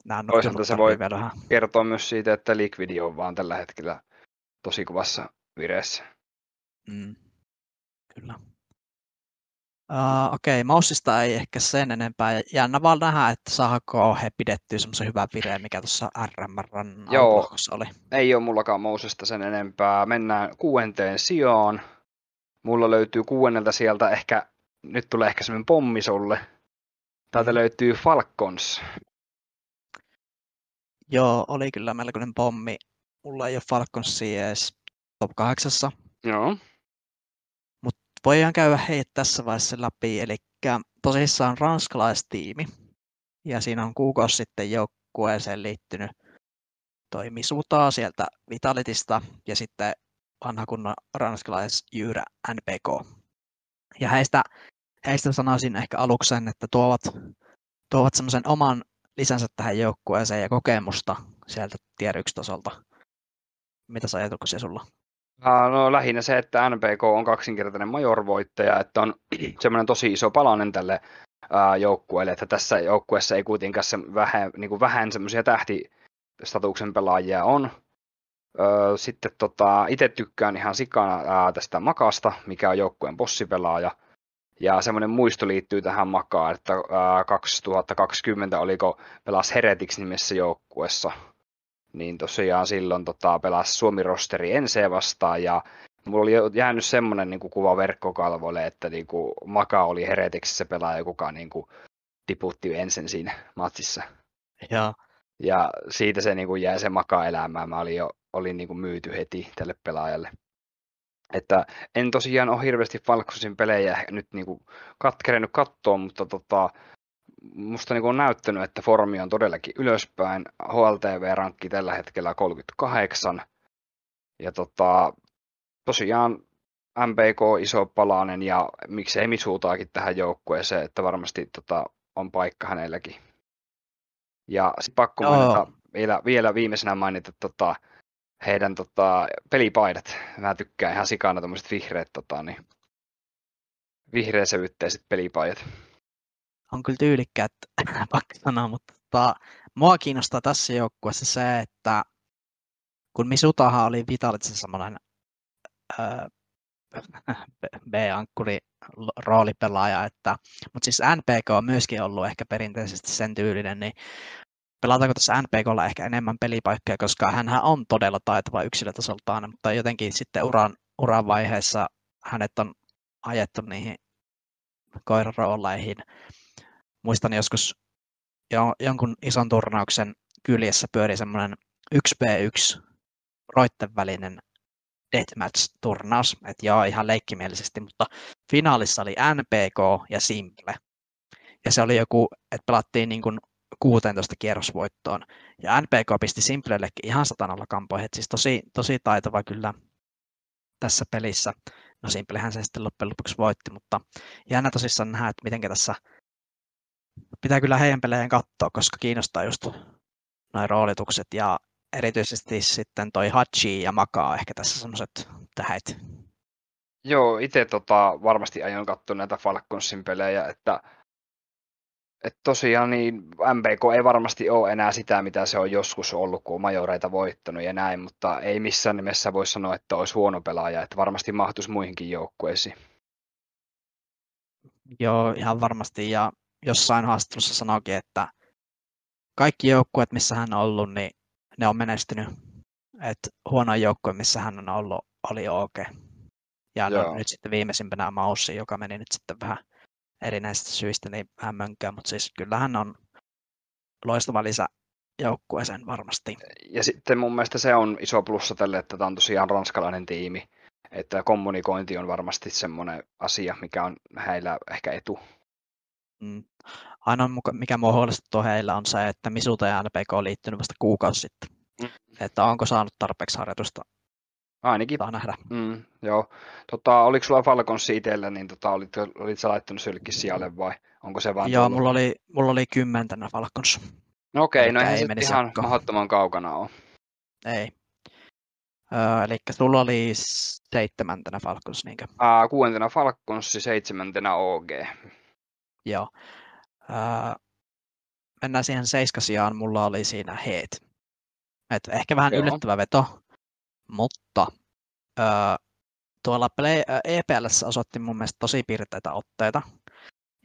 Speaker 1: nämä
Speaker 2: Toisaalta se voi vielä vähän. kertoa myös siitä, että Liquidi on vaan tällä hetkellä tosi kuvassa vireessä.
Speaker 1: Mm. Kyllä. Uh, Okei, okay, Moussista ei ehkä sen enempää. Jännä vaan nähdä, että saako he pidettyä semmoisen hyvän vireen, mikä tuossa RMRn
Speaker 2: Joo.
Speaker 1: oli.
Speaker 2: Ei ole mullakaan Mousesta sen enempää. Mennään kuuenteen sijaan. Mulla löytyy kuuennelta sieltä ehkä, nyt tulee ehkä semmoinen pommi sulle. Täältä mm. löytyy Falcons.
Speaker 1: Joo, oli kyllä melkoinen pommi. Mulla ei ole Falconsia edes top 8.
Speaker 2: Joo
Speaker 1: voidaan käydä heitä tässä vaiheessa läpi. Eli tosissaan ranskalaistiimi. Ja siinä on kuukausi sitten joukkueeseen liittynyt toi Misuta sieltä Vitalitista ja sitten vanha kunnon ranskalais Jyrä NPK. Ja heistä, heistä sanoisin ehkä aluksi sen, että tuovat, tuovat semmoisen oman lisänsä tähän joukkueeseen ja kokemusta sieltä tier 1 tasolta. Mitä ajatuksia sulla?
Speaker 2: No lähinnä se, että NPK on kaksinkertainen major-voittaja, että on semmoinen tosi iso palanen tälle joukkueelle, että tässä joukkueessa ei kuitenkaan se vähän, niin kuin vähän semmoisia tähtistatuksen pelaajia on. Sitten tota, itse tykkään ihan sikana tästä Makasta, mikä on joukkueen bossipelaaja. Ja semmoinen muisto liittyy tähän Makaan, että 2020 oliko pelas Heretics nimessä joukkuessa niin tosiaan silloin tota, pelasi Suomi rosteri Ense vastaan ja mulla oli jäänyt semmoinen niin kuin, kuva verkkokalvoille, että niin kuin, Maka oli se pelaaja, kuka niin kuin, tiputti ensin siinä matsissa.
Speaker 1: Ja,
Speaker 2: ja siitä se niin kuin, jäi se Maka elämään. Mä olin jo olin, niin kuin, myyty heti tälle pelaajalle. Että en tosiaan ole hirveästi Falksosin pelejä nyt niin kuin, kat, katsoa, mutta tota, musta niin on näyttänyt, että formi on todellakin ylöspäin. HLTV-rankki tällä hetkellä 38. Ja tota, tosiaan MPK iso palanen ja miksei Misuutaakin tähän joukkueeseen, että varmasti tota, on paikka hänelläkin. Ja sitten pakko Joo. mainita, vielä, vielä viimeisenä mainita tota, heidän tota, pelipaidat. Mä tykkään ihan sikana tämmöiset vihreät, tota, niin, vihreäsävytteiset pelipaidat
Speaker 1: on kyllä tyylikkäät, pakko sanoa, mutta tota, mua kiinnostaa tässä joukkueessa se, että kun Misutahan oli Vitalitsen semmoinen B-ankkuri roolipelaaja, että, mutta siis NPK on myöskin ollut ehkä perinteisesti sen tyylinen, niin pelataanko tässä NPKlla ehkä enemmän pelipaikkoja, koska hän on todella taitava yksilötasoltaan, mutta jotenkin sitten uran, uran vaiheessa hänet on ajettu niihin koirarooleihin muistan joskus jo, jonkun ison turnauksen kyljessä pyöri semmoinen 1v1 roitten välinen deathmatch-turnaus, että joo, ihan leikkimielisesti, mutta finaalissa oli NPK ja Simple. Ja se oli joku, että pelattiin niin kuin 16 kierrosvoittoon. Ja NPK pisti Simplellekin ihan satanalla kampoihin, että siis tosi, tosi taitava kyllä tässä pelissä. No Simplehän se sitten loppujen lopuksi voitti, mutta jännä tosissaan nähdä, että miten tässä pitää kyllä heidän pelejä katsoa, koska kiinnostaa just noin roolitukset ja erityisesti sitten toi Hachi ja Makaa ehkä tässä semmoiset tähät.
Speaker 2: Joo, itse tota, varmasti aion katsoa näitä Falconsin pelejä, että et tosiaan niin MPK ei varmasti ole enää sitä, mitä se on joskus ollut, kun on majoreita voittanut ja näin, mutta ei missään nimessä voi sanoa, että olisi huono pelaaja, että varmasti mahtuisi muihinkin joukkueisiin.
Speaker 1: Joo, ihan varmasti, ja jossain haastattelussa sanoikin, että kaikki joukkueet, missä hän on ollut, niin ne on menestynyt. että huono joukkue, missä hän on ollut, oli ok. Ja no, nyt sitten viimeisimpänä Maussi, joka meni nyt sitten vähän erinäisistä syistä niin vähän mönkään, mutta siis kyllähän on loistava lisä joukkueeseen varmasti.
Speaker 2: Ja sitten mun mielestä se on iso plussa tälle, että tämä on tosiaan ranskalainen tiimi, että kommunikointi on varmasti semmoinen asia, mikä on heillä ehkä etu.
Speaker 1: Mm. Ainoa, mikä mua huolestuttaa heillä on se, että Misuta ja NPK on liittynyt vasta kuukausi sitten. Mm. Että onko saanut tarpeeksi harjoitusta
Speaker 2: Ainakin.
Speaker 1: Saa nähdä.
Speaker 2: Mm, joo. Tota, oliko sulla Falcons itsellä, niin tota, olit, olit sä laittanut sylkki sijalle vai onko se vaan
Speaker 1: Joo, mulla oli, mulla oli kymmentenä Falcons.
Speaker 2: No okei, okay, no eihän se ihan sakko. mahdottoman kaukana ole.
Speaker 1: Ei. Öö, eli sulla oli seitsemäntenä Falcons, niinkö?
Speaker 2: Aa, kuudentena Falcons, seitsemäntenä OG.
Speaker 1: Joo. Öö, mennään siihen seiskasiaan, mulla oli siinä heet. Et ehkä vähän Joo. yllättävä veto, mutta öö, tuolla Play, EPLssä osoitti mun mielestä tosi piirteitä otteita.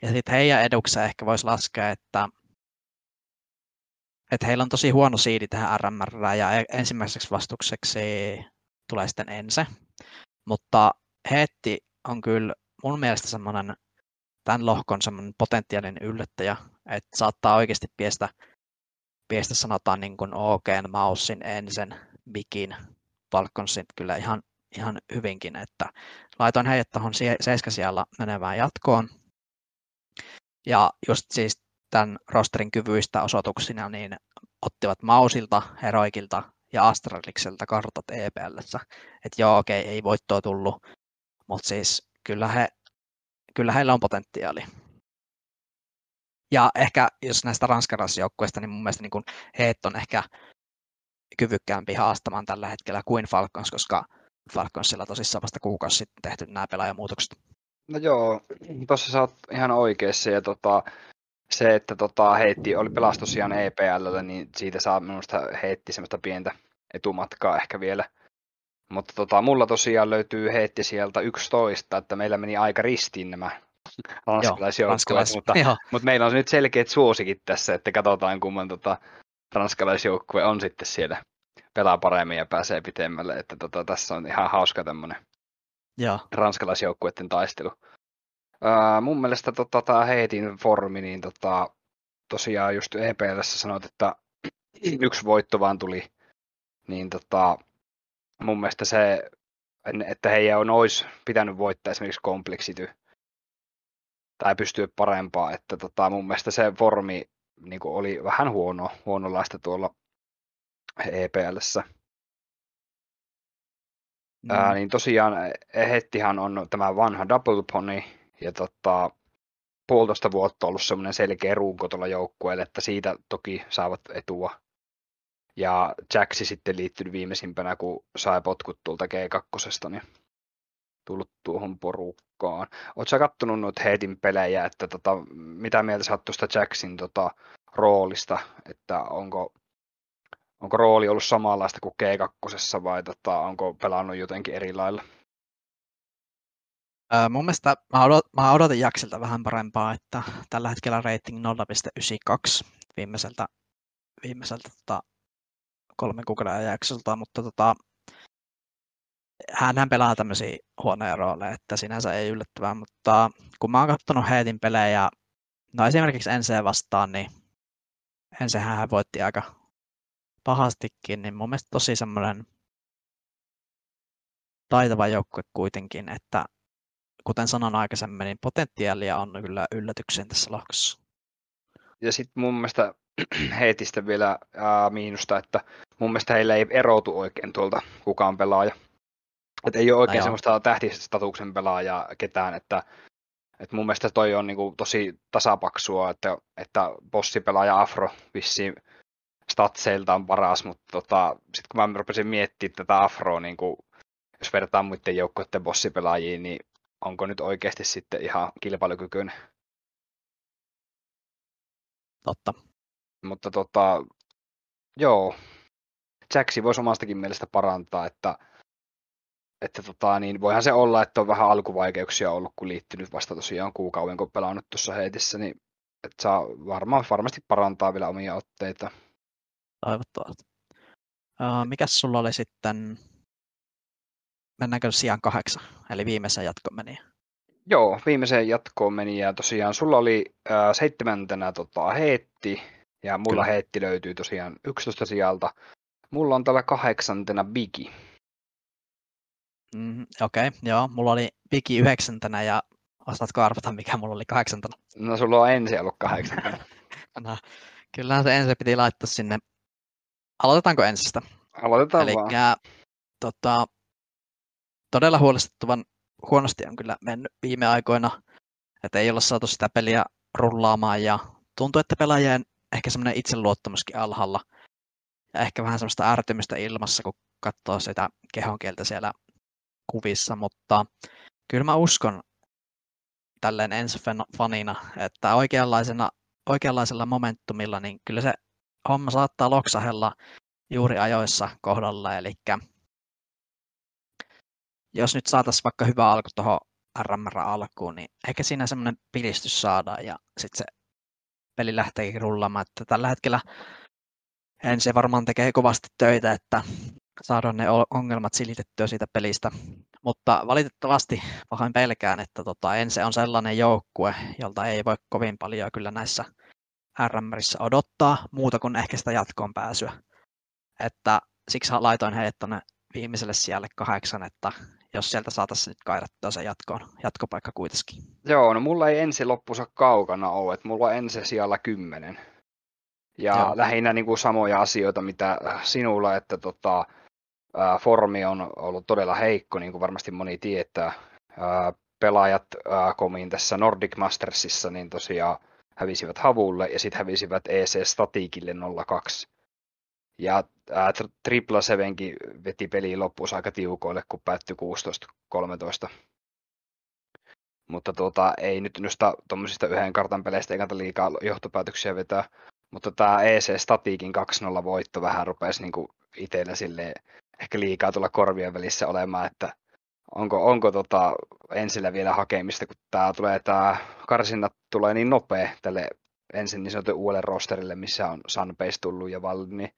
Speaker 1: Ja sitten heidän edukseen ehkä voisi laskea, että, että heillä on tosi huono siidi tähän RMR ja e- ensimmäiseksi vastukseksi tulee sitten Ense. Mutta Heetti on kyllä mun mielestä semmoinen tämän lohkon semmoinen potentiaalinen yllättäjä, että saattaa oikeasti piestä, piestä sanotaan niin kuin OGn, Maussin, Ensen, Bikin, Falconsin kyllä ihan, ihan hyvinkin, että laitoin heidät tuohon seiskasijalla menevään jatkoon. Ja just siis tämän rosterin kyvyistä osoituksina niin ottivat Mausilta, Heroikilta ja Astralikselta kartat EPLssä. Että joo, okei, ei voittoa tullut, mutta siis kyllä, he, kyllä heillä on potentiaali. Ja ehkä jos näistä ranskalaisjoukkueista, niin mun mielestä niin heet on ehkä kyvykkäämpi haastamaan tällä hetkellä kuin Falcons, koska Falconsilla tosissaan vasta kuukausi sitten tehty nämä pelaajamuutokset.
Speaker 2: No joo, tuossa sä oot ihan oikeassa ja tota, se, että tota, heitti, oli pelas tosiaan EPL, niin siitä saa minusta heitti semmoista pientä etumatkaa ehkä vielä. Mutta tota, mulla tosiaan löytyy heitti sieltä 11, että meillä meni aika ristiin nämä ranskalaisjoukkueet, mutta, mutta, meillä on nyt selkeät suosikit tässä, että katsotaan kumman tota, ranskalaisjoukkue on sitten siellä. Pelaa paremmin ja pääsee pitemmälle, että tota, tässä on ihan hauska tämmöinen ranskalaisjoukkueiden taistelu. Uh, mun mielestä tota, tämä Heitin formi, niin tota, tosiaan just EPLssä sanoit, että yksi voitto vaan tuli, niin tota, mun mielestä se, että heidän on olisi pitänyt voittaa esimerkiksi kompleksity tai pystyä parempaa, että tota, mun mielestä se formi niin oli vähän huono, huonolaista tuolla EPLssä. Mm. Ää, niin tosiaan Hettihan on tämä vanha Double Pony, ja tota, puolitoista vuotta ollut semmoinen selkeä runko tuolla joukkueelle, että siitä toki saavat etua. Ja Jaxi sitten liittynyt viimeisimpänä, kun sai potkut tuolta G2, niin tullut tuohon porukkaan. Oletko kattonut noita Heitin pelejä, että tota, mitä mieltä sä tuosta Jacksin tota, roolista, että onko, onko rooli ollut samanlaista kuin G2 vai tota, onko pelannut jotenkin eri lailla?
Speaker 1: Öö, mun mielestä mä, odot, mä Jaksilta vähän parempaa, että tällä hetkellä rating 0,92 viimeiseltä, viimeiseltä tota, kolmen kuukauden jaksolta, mutta tota, hän pelaa tämmöisiä huonoja rooleja, että sinänsä ei yllättävää, mutta kun mä oon katsonut Heitin pelejä, no esimerkiksi NC vastaan, niin NChän hän voitti aika pahastikin, niin mun mielestä tosi semmoinen taitava joukkue kuitenkin, että kuten sanon aikaisemmin, niin potentiaalia on kyllä yllätykseen tässä lohkossa.
Speaker 2: Ja sitten mun mielestä heitistä vielä ää, miinusta, että mun mielestä heillä ei erotu oikein tuolta kukaan pelaaja. Että ei ole oikein no semmoista tähtistatuksen pelaajaa ketään, että, että mun mielestä toi on niinku tosi tasapaksua, että, että bossipelaaja Afro vissiin statseilta on paras, mutta tota, sitten kun mä rupesin miettimään tätä Afroa, niin kuin, jos verrataan muiden joukkoiden bossipelaajiin, niin onko nyt oikeasti sitten ihan kilpailukykyinen.
Speaker 1: Totta.
Speaker 2: Mutta tota, joo, Jacksi voisi omastakin mielestä parantaa, että, että tota, niin voihan se olla, että on vähän alkuvaikeuksia ollut, kun liittynyt vasta tosiaan kuukauden, kun pelannut tuossa heitissä, niin että saa varmaan, varmasti parantaa vielä omia otteita.
Speaker 1: Toivottavasti. Uh, mikäs sulla oli sitten mennäänkö sijaan kahdeksan, eli viimeiseen jatkoon meni?
Speaker 2: Joo, viimeiseen jatkoon meni ja tosiaan sulla oli äh, seitsemäntenä tota, heetti ja mulla Kyllä. heetti löytyy tosiaan 11 sijalta. Mulla on tällä kahdeksantena Bigi.
Speaker 1: Mm, Okei, okay, joo. Mulla oli Bigi yhdeksäntenä ja osaatko arvata, mikä mulla oli kahdeksantena?
Speaker 2: No sulla on ensi ollut kahdeksantena.
Speaker 1: no, kyllähän se ensin piti laittaa sinne. Aloitetaanko ensistä?
Speaker 2: Aloitetaan Elikkä, vaan.
Speaker 1: Tota, todella huolestuttavan huonosti on kyllä mennyt viime aikoina, että ei olla saatu sitä peliä rullaamaan ja tuntuu, että pelaajien ehkä semmoinen itseluottamuskin alhaalla. Ja ehkä vähän semmoista ärtymystä ilmassa, kun katsoo sitä kehonkieltä siellä kuvissa, mutta kyllä mä uskon tälleen ensi fanina, että oikeanlaisena, oikeanlaisella momentumilla, niin kyllä se homma saattaa loksahella juuri ajoissa kohdalla, eli jos nyt saataisiin vaikka hyvä alku tuohon RMR alkuun, niin ehkä siinä semmoinen pilistys saadaan ja sitten se peli lähteekin rullaamaan. Että tällä hetkellä en se varmaan tekee kovasti töitä, että saadaan ne ongelmat silitettyä siitä pelistä. Mutta valitettavasti pahoin pelkään, että tota, Ense on sellainen joukkue, jolta ei voi kovin paljon kyllä näissä RMRissä odottaa muuta kuin ehkä sitä jatkoon pääsyä. Että siksi laitoin heidät tuonne viimeiselle sijalle kahdeksan, että jos sieltä saataisiin nyt kairattua se jatkoon, jatkopaikka kuitenkin.
Speaker 2: Joo, no mulla ei ensi loppusa kaukana ole, että mulla on ensi sijalla kymmenen. Ja Joo. lähinnä niin kuin samoja asioita, mitä sinulla, että tota, ää, formi on ollut todella heikko, niin kuin varmasti moni tietää. Ää, pelaajat ää, komiin tässä Nordic Mastersissa, niin tosiaan hävisivät Havulle ja sitten hävisivät EC Statikille 02. Ja ää, Tripla Sevenkin veti peliin loppuun aika tiukoille, kun päättyi 16-13. Mutta tuota, ei nyt noista tuommoisista yhden kartan peleistä ei kannata liikaa johtopäätöksiä vetää. Mutta tämä EC Statiikin 2-0 voitto vähän rupesi niinku itsellä sille ehkä liikaa tulla korvien välissä olemaan, että onko, onko tota ensillä vielä hakemista, kun tämä tulee tämä karsinnat tulee niin nopea tälle ensin niin sanotun uudelle rosterille, missä on Sunbase tullut ja Valli, niin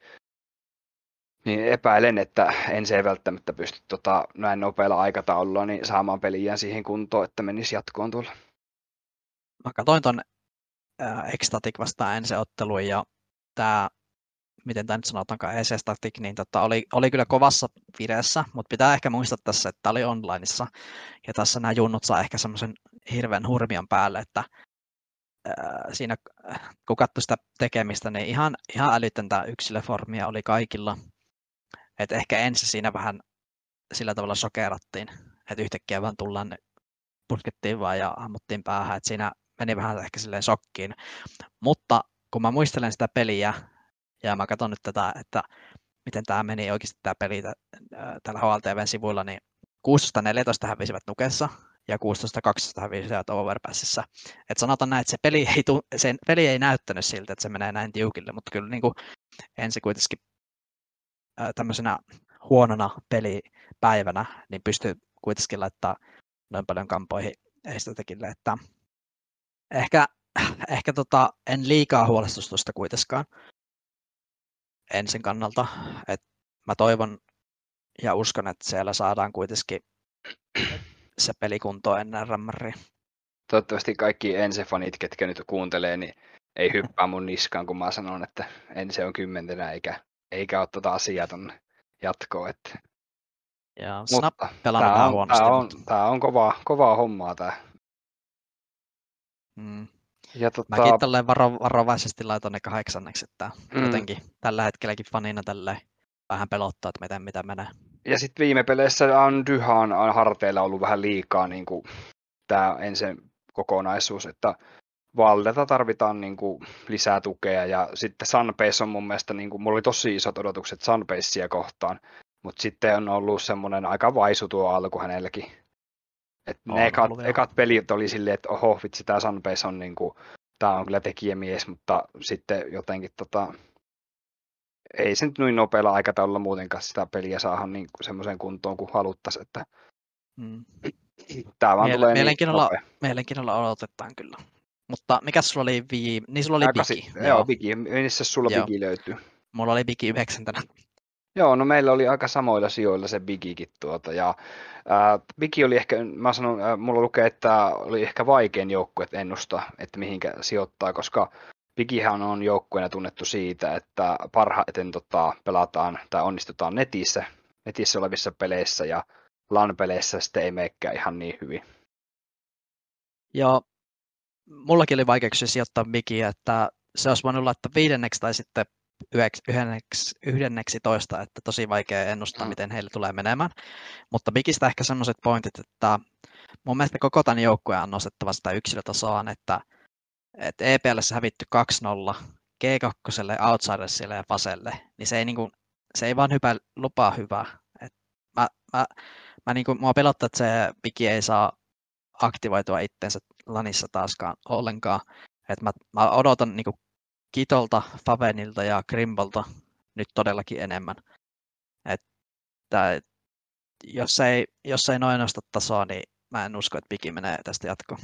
Speaker 2: niin epäilen, että en se välttämättä pysty tota, näin nopealla aikataululla niin saamaan peliä siihen kuntoon, että menisi jatkoon tuolla.
Speaker 1: Mä katsoin ton äh, Ecstatic vastaan ensiottelun ja tämä, miten tämä nyt sanotaankaan, EC Static, niin tota, oli, oli kyllä kovassa vireessä, mutta pitää ehkä muistaa tässä, että tämä oli onlineissa. Ja tässä nämä junnut saa ehkä semmoisen hirveän hurmion päälle, että äh, siinä kun katsoi sitä tekemistä, niin ihan, ihan älytöntä yksilöformia oli kaikilla et ehkä ensin siinä vähän sillä tavalla sokerattiin, että yhtäkkiä vaan tullaan, puskettiin vaan ja ammuttiin päähän, että siinä meni vähän ehkä silleen sokkiin. Mutta kun mä muistelen sitä peliä ja mä katson nyt tätä, että miten tämä meni oikeasti tämä peli täällä HLTVn sivuilla, niin 16-14 hävisivät Nukessa ja 16-12 hävisivät Overpassissa. Et sanotaan näin, että se peli, ei tu, se peli ei näyttänyt siltä, että se menee näin tiukille, mutta kyllä niin kuin ensi kuitenkin tämmöisenä huonona pelipäivänä, niin pystyy kuitenkin laittaa noin paljon kampoihin estetekille, että ehkä, ehkä tota, en liikaa huolestusta kuitenkaan ensin kannalta, että mä toivon ja uskon, että siellä saadaan kuitenkin se pelikunto ennen rammaria.
Speaker 2: Toivottavasti kaikki ensefanit, ketkä nyt kuuntelee, niin ei hyppää mun niskaan, kun mä sanon, että ense on kymmentenä eikä eikä ole tuota asiaa tuonne jatkoon. Että...
Speaker 1: Ja Snap pelannut tämä on, huonosti.
Speaker 2: Tämä on, tämä on kovaa, kovaa hommaa tämä.
Speaker 1: Mm. Ja tota... Mäkin tälleen varo, varovaisesti laitoin ne kahdeksanneksi, että mm. jotenkin tällä hetkelläkin fanina tälleen vähän pelottaa, että miten mitä menee.
Speaker 2: Ja sitten viime peleissä on Dyhan harteilla ollut vähän liikaa niin kuin, tämä ensin kokonaisuus, että Valdelta tarvitaan niin kuin lisää tukea ja sitten Sunbase on mun mielestä, niin kuin, mulla oli tosi isot odotukset Sunbasea kohtaan, mutta sitten on ollut semmoinen aika vaisu tuo alku hänelläkin. Et on, ne ekat, ekat pelit oli silleen, että oho, vitsi, tämä Sunbase on, niin kuin, tää on kyllä tekijämies, mutta sitten jotenkin tota, ei se nyt noin nopealla aikataululla muutenkaan sitä peliä saada niin semmoiseen kuntoon kuin haluttaisiin, että mm. tämä vaan Miele- tulee
Speaker 1: niin mielenkiinnolla, niin mielenkiinnolla odotetaan kyllä. Mutta mikä sulla oli viime? Niin sulla oli Bigi.
Speaker 2: Joo, joo Bigi. Missä sulla joo. Bigi löytyy?
Speaker 1: Mulla oli Bigi yhdeksäntenä.
Speaker 2: Joo, no meillä oli aika samoilla sijoilla se Bigikin tuota, ja ää, Bigi oli ehkä, mä sanon, ää, mulla lukee, että oli ehkä vaikein joukkue ennustaa, että mihinkä sijoittaa, koska Bigihän on joukkueena tunnettu siitä, että parhaiten tota, pelataan tai onnistutaan netissä, netissä olevissa peleissä ja LAN-peleissä sitten ei menekään ihan niin hyvin.
Speaker 1: Joo, mullakin oli vaikeuksia sijoittaa Mikiä, että se olisi voinut laittaa viidenneksi tai sitten yhdenneksi, yhdenneksi toista, että tosi vaikea ennustaa, mm. miten heille tulee menemään. Mutta Mikistä ehkä sellaiset pointit, että mun mielestä koko tämän joukkueen on nostettava sitä yksilötasoa, että, että EPLssä hävitty 2-0, G2, Outsidersille ja Faselle, niin se ei, niin kuin, se ei vaan hypä, lupaa hyvää. Et mä, mä, mä niin kuin, mua pelottaa, että se Miki ei saa aktivoitua itsensä Lanissa taaskaan ollenkaan. Et mä, mä odotan niin Kitolta, Favenilta ja Grimbolta nyt todellakin enemmän. Että jos ei, jos ei noin nosta tasoa, niin mä en usko, että Piki menee tästä jatkoon.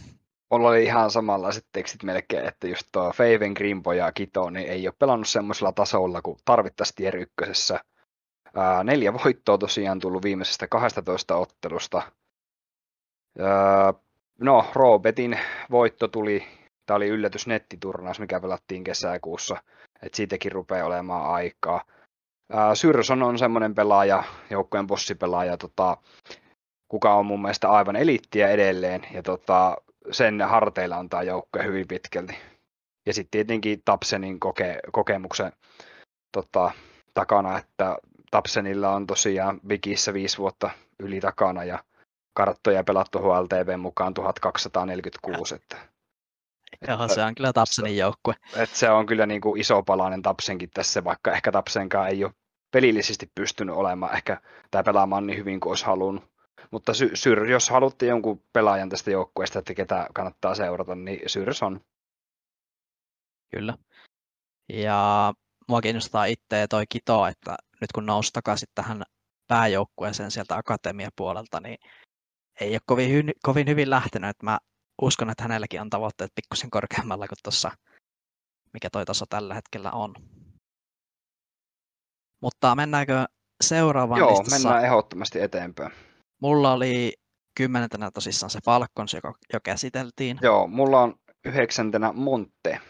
Speaker 2: Mulla oli ihan samanlaiset tekstit melkein, että just tuo Faven, Grimpo ja Kito niin ei ole pelannut semmoisella tasolla kuin tarvittaisiin tier ykkösessä. Ää, neljä voittoa tosiaan tullut viimeisestä 12 ottelusta. Ää, no, Robetin voitto tuli, tämä oli yllätys nettiturnaus, mikä pelattiin kesäkuussa, että siitäkin rupeaa olemaan aikaa. Syrson on semmoinen pelaaja, joukkojen bossipelaaja, tota, kuka on mun mielestä aivan eliittiä edelleen, ja tota, sen harteilla on tämä joukkue hyvin pitkälti. Ja sitten tietenkin Tapsenin koke, kokemuksen tota, takana, että Tapsenilla on tosiaan Bigissä viisi vuotta yli takana ja karttoja pelattu HLTV mukaan 1246. Että,
Speaker 1: Joo, se on kyllä Tapsenin joukkue.
Speaker 2: Että se on kyllä niin kuin iso palanen Tapsenkin tässä, vaikka ehkä Tapsenkaan ei ole pelillisesti pystynyt olemaan ehkä tai pelaamaan niin hyvin kuin olisi halunnut. Mutta Syr, jos haluatte jonkun pelaajan tästä joukkueesta, että ketä kannattaa seurata, niin Syrs on.
Speaker 1: Kyllä. Ja mua kiinnostaa itse toi Kito, että nyt kun nousi takaisin tähän pääjoukkueeseen sieltä akatemiapuolelta, niin ei ole kovin, hy- kovin hyvin lähtenyt. Että mä uskon, että hänelläkin on tavoitteet pikkusen korkeammalla kuin tuossa, mikä toi taso tällä hetkellä on. Mutta mennäänkö seuraavaan
Speaker 2: Joo,
Speaker 1: listassa?
Speaker 2: mennään ehdottomasti eteenpäin.
Speaker 1: Mulla oli kymmenentenä tosissaan se Falcons, joka jo käsiteltiin.
Speaker 2: Joo, mulla on yhdeksäntenä Monte.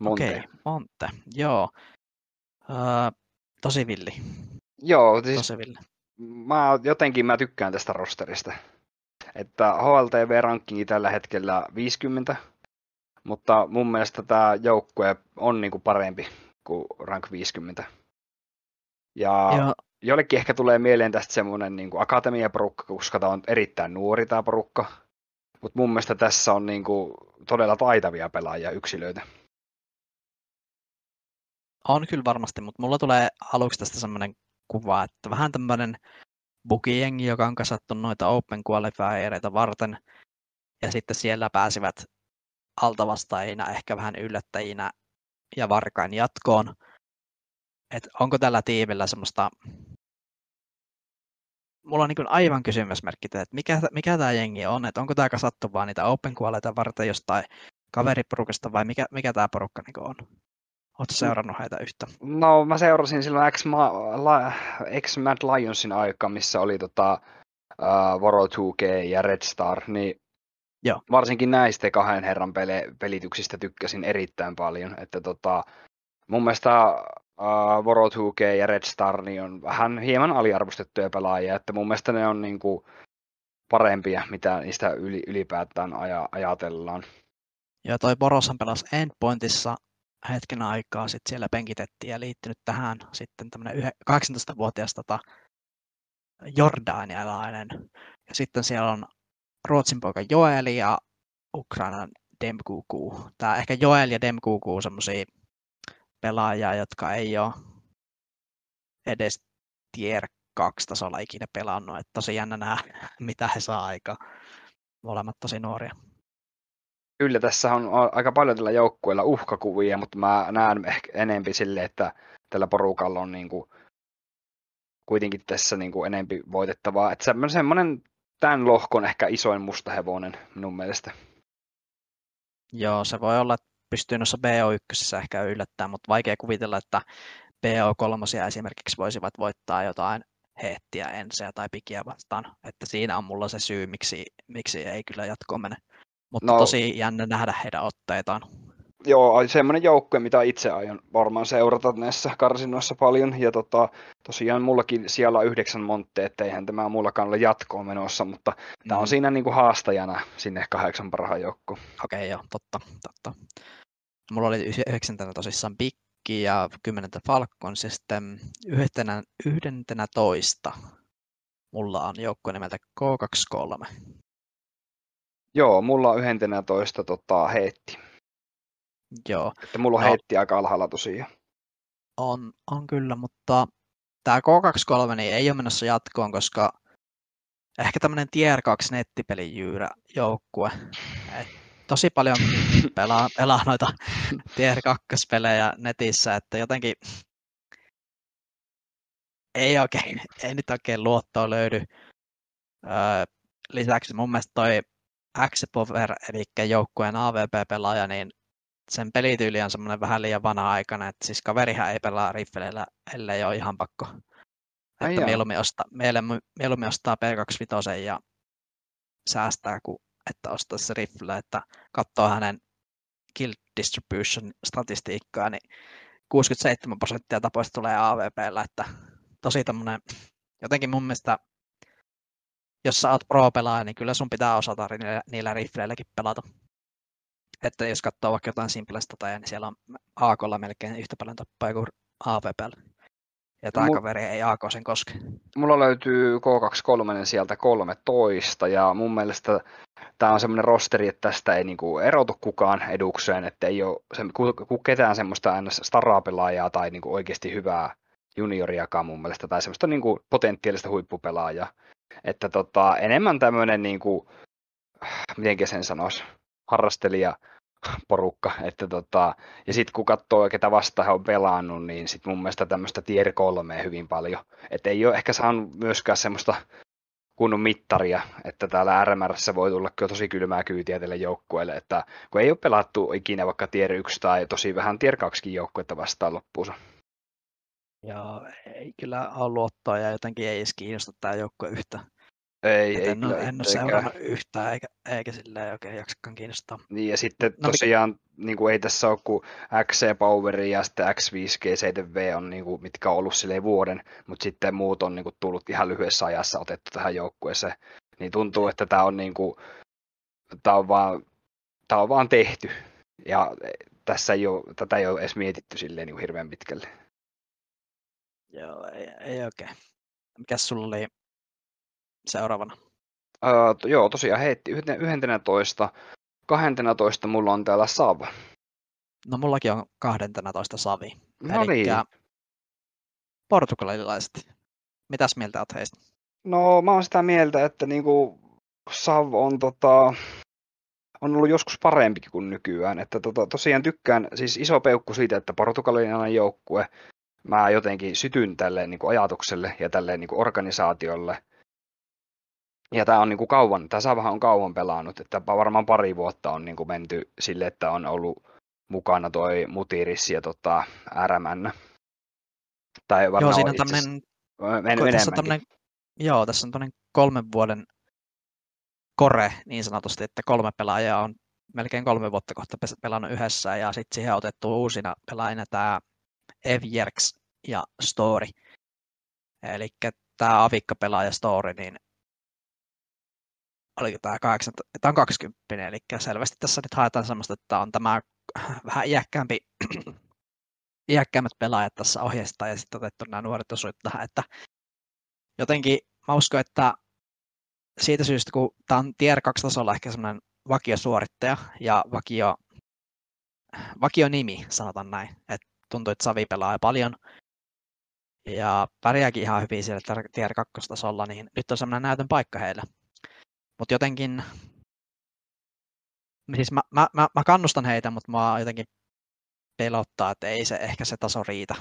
Speaker 1: Monte. Okei, okay, Monte, joo. Öö, tosi villi.
Speaker 2: Joo, siis
Speaker 1: tosi villi.
Speaker 2: Mä, jotenkin mä tykkään tästä rosterista. Että HLTV-rankingi tällä hetkellä 50, mutta mun mielestä tämä joukkue on niinku parempi kuin rank 50. Ja Joo jollekin ehkä tulee mieleen tästä semmoinen niin kuin akatemiaporukka, koska tämä on erittäin nuori tämä porukka. Mutta mun mielestä tässä on niin kuin, todella taitavia pelaajia yksilöitä.
Speaker 1: On kyllä varmasti, mutta mulla tulee aluksi tästä semmoinen kuva, että vähän tämmöinen bugijengi, joka on kasattu noita Open Qualifiereita varten, ja sitten siellä pääsivät altavastaajina, ehkä vähän yllättäjinä ja varkain jatkoon. Et onko tällä tiimillä semmoista mulla on niin aivan kysymysmerkki, että mikä, mikä tämä jengi on, että onko tämä kasattu vaan niitä open varten jostain kaveriporukasta vai mikä, mikä tämä porukka niin on? Oletko mm. seurannut heitä yhtä?
Speaker 2: No mä seurasin silloin X, La, X Mad Lionsin aika, missä oli tota, uh, Voro 2G ja Red Star, niin Joo. varsinkin näistä kahden herran pele, pelityksistä tykkäsin erittäin paljon. Että tota, mun mielestä uh, Voro 2G ja Red Star niin on vähän hieman aliarvostettuja pelaajia, että mun mielestä ne on niin kuin parempia, mitä niistä yli, ylipäätään aja, ajatellaan.
Speaker 1: Ja toi Boroshan pelasi Endpointissa hetken aikaa, sitten siellä penkitettiin ja liittynyt tähän sitten tämmöinen 18-vuotias tota, jordanialainen. Ja sitten siellä on Ruotsin poika Joeli ja Ukrainan Demkuku. Tämä ehkä Joel ja Demkuku on semmoisia pelaajaa, jotka ei ole edes tier 2 tasolla ikinä pelannut. Että tosi jännä nähdä, mitä he saa aika. Molemmat tosi nuoria.
Speaker 2: Kyllä tässä on aika paljon tällä joukkueella uhkakuvia, mutta mä näen ehkä enempi sille, että tällä porukalla on niin kuin kuitenkin tässä niin kuin enempi voitettavaa. Että semmoinen tämän lohkon ehkä isoin musta hevonen minun mielestä.
Speaker 1: Joo, se voi olla, että pystyy noissa BO1 ehkä yllättämään, mutta vaikea kuvitella, että BO3 esimerkiksi voisivat voittaa jotain heettiä ensiä tai pikiä vastaan. Että siinä on mulla se syy, miksi, miksi ei kyllä jatkoon mene. Mutta no, tosi jännä nähdä heidän otteitaan.
Speaker 2: Joo, semmoinen joukkue, mitä itse aion varmaan seurata näissä karsinoissa paljon. Ja tota, tosiaan mullakin siellä on yhdeksän montte, etteihän tämä mullakaan ole jatkoon menossa, mutta mm. tämä on siinä niin kuin haastajana sinne kahdeksan parhaan joukkoon.
Speaker 1: Okei, okay, joo, totta, totta. Mulla oli yhdeksäntenä tosissaan Pikki ja kymmenentä Falcons ja sitten yhdentenä, yhdentenä toista mulla on joukkue nimeltä K23.
Speaker 2: Joo, mulla on yhdentenä toista tota, heitti.
Speaker 1: Joo.
Speaker 2: Että mulla on no, heitti aika alhaalla tosiaan.
Speaker 1: On, on kyllä, mutta tämä K23 niin ei ole menossa jatkoon, koska ehkä tämmöinen Tier 2 nettipelijyyrä joukkue. Et tosi paljon pelaa, pelaa noita Tier 2 pelejä netissä, että jotenkin ei, oikein, ei nyt oikein luottoa löydy. Öö, lisäksi mun mielestä toi Power, eli joukkueen AVP-pelaaja, niin sen pelityyli on semmoinen vähän liian vanha aikana, että siis kaverihan ei pelaa riffeleillä, ellei ole ihan pakko. Ai että mieluummin ostaa, mieluummin ostaa P25 ja säästää, kuin että ostaa se riffle, että katsoo hänen kill distribution statistiikkaa, niin 67 prosenttia tapoista tulee AVPllä, että tosi tämmöinen, jotenkin mun mielestä, jos sä oot pro-pelaaja, niin kyllä sun pitää osata niillä, niillä riffleilläkin pelata. Että jos katsoo vaikka jotain simplesta tai niin siellä on AKlla melkein yhtä paljon tappaa kuin AVPllä. Ja tämä kaveri ei AK sen koske.
Speaker 2: Mulla löytyy K23 sieltä 13 ja mun mielestä tämä on semmoinen rosteri, että tästä ei niinku erotu kukaan edukseen, että ei ole se, ketään semmoista staraa-pelaajaa tai niinku oikeasti hyvää junioriakaan mun mielestä, tai semmoista niinku potentiaalista huippupelaajaa. Että tota, enemmän tämmöinen, niinku, miten sen sanoisi, harrastelija porukka. Että tota, ja sitten kun katsoo, ketä vasta he on pelannut, niin sitten mun mielestä tämmöistä tier kolmea hyvin paljon. Että ei ole ehkä saanut myöskään semmoista kunnon mittaria, että täällä RMRssä voi tulla kyllä tosi kylmää kyytiä tälle joukkueelle, että kun ei ole pelattu ikinä vaikka tier 1 tai tosi vähän tier 2 joukkuetta vastaan loppuunsa.
Speaker 1: Joo, ei kyllä ole luottoa ja jotenkin ei edes kiinnosta tämä joukkue yhtä.
Speaker 2: Ei, ei,
Speaker 1: en, ole, en ole seurannut yhtään, eikä, eikä silleen oikein jaksakaan kiinnostaa.
Speaker 2: Niin, ja sitten no, tosiaan mikä... niin kuin ei tässä ole kuin XC Power ja sitten X5G 7V on, niin kuin, mitkä on ollut silleen vuoden, mutta sitten muut on niin kuin, tullut ihan lyhyessä ajassa otettu tähän joukkueeseen. Niin tuntuu, että tämä on, niin kuin, tämä on, vaan, tämä on vaan tehty. Ja tässä ei ole, tätä ei ole edes mietitty silleen niin kuin hirveän pitkälle.
Speaker 1: Joo, ei, ei oikein. Mikäs sulla oli seuraavana?
Speaker 2: Öö, joo, tosiaan heitti 11. 12 mulla on täällä Sava.
Speaker 1: No mullakin on 12 Savi.
Speaker 2: No niin.
Speaker 1: portugalilaiset. Mitäs mieltä olet heistä?
Speaker 2: No mä oon sitä mieltä, että niinku Sav on tota, on ollut joskus parempikin kuin nykyään. Että tota, tosiaan tykkään, siis iso peukku siitä, että portugalilainen joukkue, mä jotenkin sytyn tälle niin kuin ajatukselle ja tälle niin kuin organisaatiolle. Ja tämä on niin kuin kauan, tämä Savahan on kauan pelannut, että varmaan pari vuotta on niin kuin menty sille, että on ollut mukana toi Mutiris ja tota, RMN.
Speaker 1: Tai varmaan joo, siinä on tämmöinen, men, tässä on tämmöinen, joo, tässä on tämmöinen kolmen vuoden kore niin sanotusti, että kolme pelaajaa on melkein kolme vuotta kohta pelannut yhdessä ja sitten siihen on otettu uusina pelaajina tämä Evjerks ja Story. Eli tämä avikka-pelaaja Story, niin oliko tämä 8, tämä on 20, eli selvästi tässä nyt haetaan sellaista, että on tämä vähän iäkkäämpi, iäkkäämmät pelaajat tässä ohjeistaa ja sitten otettu nämä nuoret osuit tähän, että jotenkin mä uskon, että siitä syystä, kun tämä on tier 2 tasolla ehkä semmoinen vakiosuorittaja ja vakio, vakio nimi, sanotaan näin, että tuntuu, että Savi pelaa paljon ja pärjääkin ihan hyvin siellä tier 2 tasolla, niin nyt on semmoinen näytön paikka heille. Mutta jotenkin, siis mä, mä, mä, mä kannustan heitä, mutta mä jotenkin pelottaa, että ei se ehkä se taso riitä.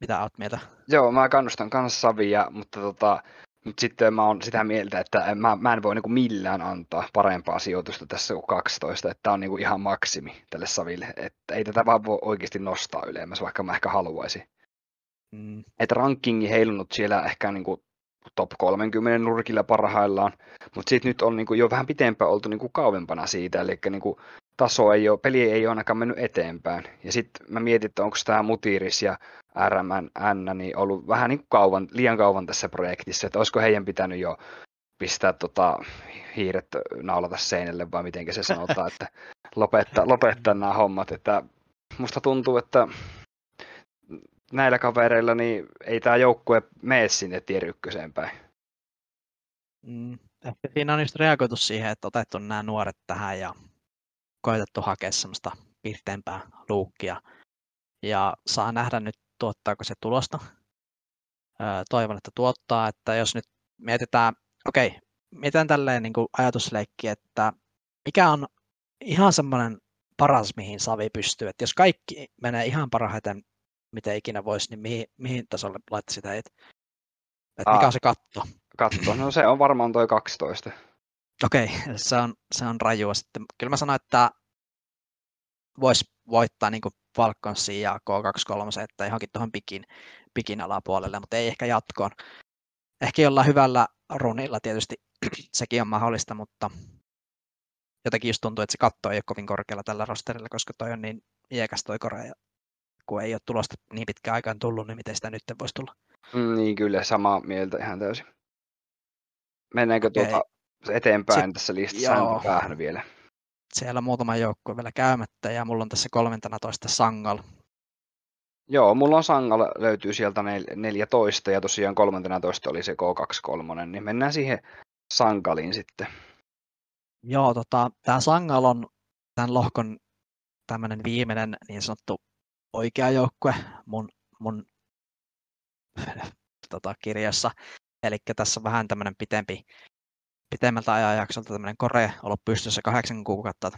Speaker 1: Mitä oot mieltä?
Speaker 2: Joo, mä kannustan kanssa Savia, mutta tota, mutta sitten mä oon sitä mieltä, että mä, mä en voi niinku millään antaa parempaa sijoitusta tässä kuin 12, että tämä on niinku ihan maksimi tälle Saville. Että ei tätä vaan voi oikeasti nostaa ylemmäs, vaikka mä ehkä haluaisin. Mm. Että rankingi heilunut siellä ehkä niinku top 30 nurkilla parhaillaan, mutta sitten nyt on niinku jo vähän pitempään oltu niinku kauempana siitä, eli niinku taso ei ole, peli ei ole ainakaan mennyt eteenpäin. Ja sitten mä mietin, että onko tämä Mutiris ja RMN niin ollut vähän niin kauan, liian kauan tässä projektissa, että olisiko heidän pitänyt jo pistää tota, hiiret naulata seinälle vai miten se sanotaan, että lopettaa, lopettaa nämä hommat. Että musta tuntuu, että näillä kavereilla niin ei tämä joukkue mene sinne tier ykköseen päin.
Speaker 1: Mm, ehkä siinä on just reagoitu siihen, että otettu nämä nuoret tähän ja koitettu hakea semmoista pirteämpää luukkia. Ja saa nähdä nyt, tuottaako se tulosta. toivon, että tuottaa, että jos nyt mietitään, okei, okay, mietitään tälleen niin kuin ajatusleikki, että mikä on ihan semmoinen paras, mihin Savi pystyy. Että jos kaikki menee ihan parhaiten miten ikinä voisi, niin mihin, mihin tasolle laittaisit heitä? Että mikä on se katto?
Speaker 2: Katto, no se on varmaan toi 12.
Speaker 1: Okei, se on, se on rajua sitten. Kyllä mä sanoin, että voisi voittaa niin Falconsia ja K23, että johonkin tuohon pikin, pikin alapuolelle, mutta ei ehkä jatkoon. Ehkä jollain hyvällä runilla tietysti sekin on mahdollista, mutta jotenkin just tuntuu, että se katto ei ole kovin korkealla tällä rosterilla, koska toi on niin iäkäs toi Korea, ja kun ei ole tulosta niin pitkään aikaan tullut, niin miten sitä nyt voisi tulla?
Speaker 2: Mm, niin kyllä, samaa mieltä ihan täysin. Mennäänkö okay. tuota eteenpäin Sit, tässä listassa päähän vielä?
Speaker 1: Siellä on muutama joukkue vielä käymättä ja mulla on tässä 13 Sangal.
Speaker 2: Joo, mulla on Sangal löytyy sieltä 14 ja tosiaan 13 oli se K23, niin mennään siihen Sangalin sitten.
Speaker 1: Joo, tota, tämä Sangal on tämän lohkon tämmöinen viimeinen niin sanottu oikea joukkue mun, mun tota, kirjassa. Eli tässä on vähän tämmöinen pitempi, pitemmältä ajanjaksolta tämmöinen kore ollut pystyssä kahdeksan kuukautta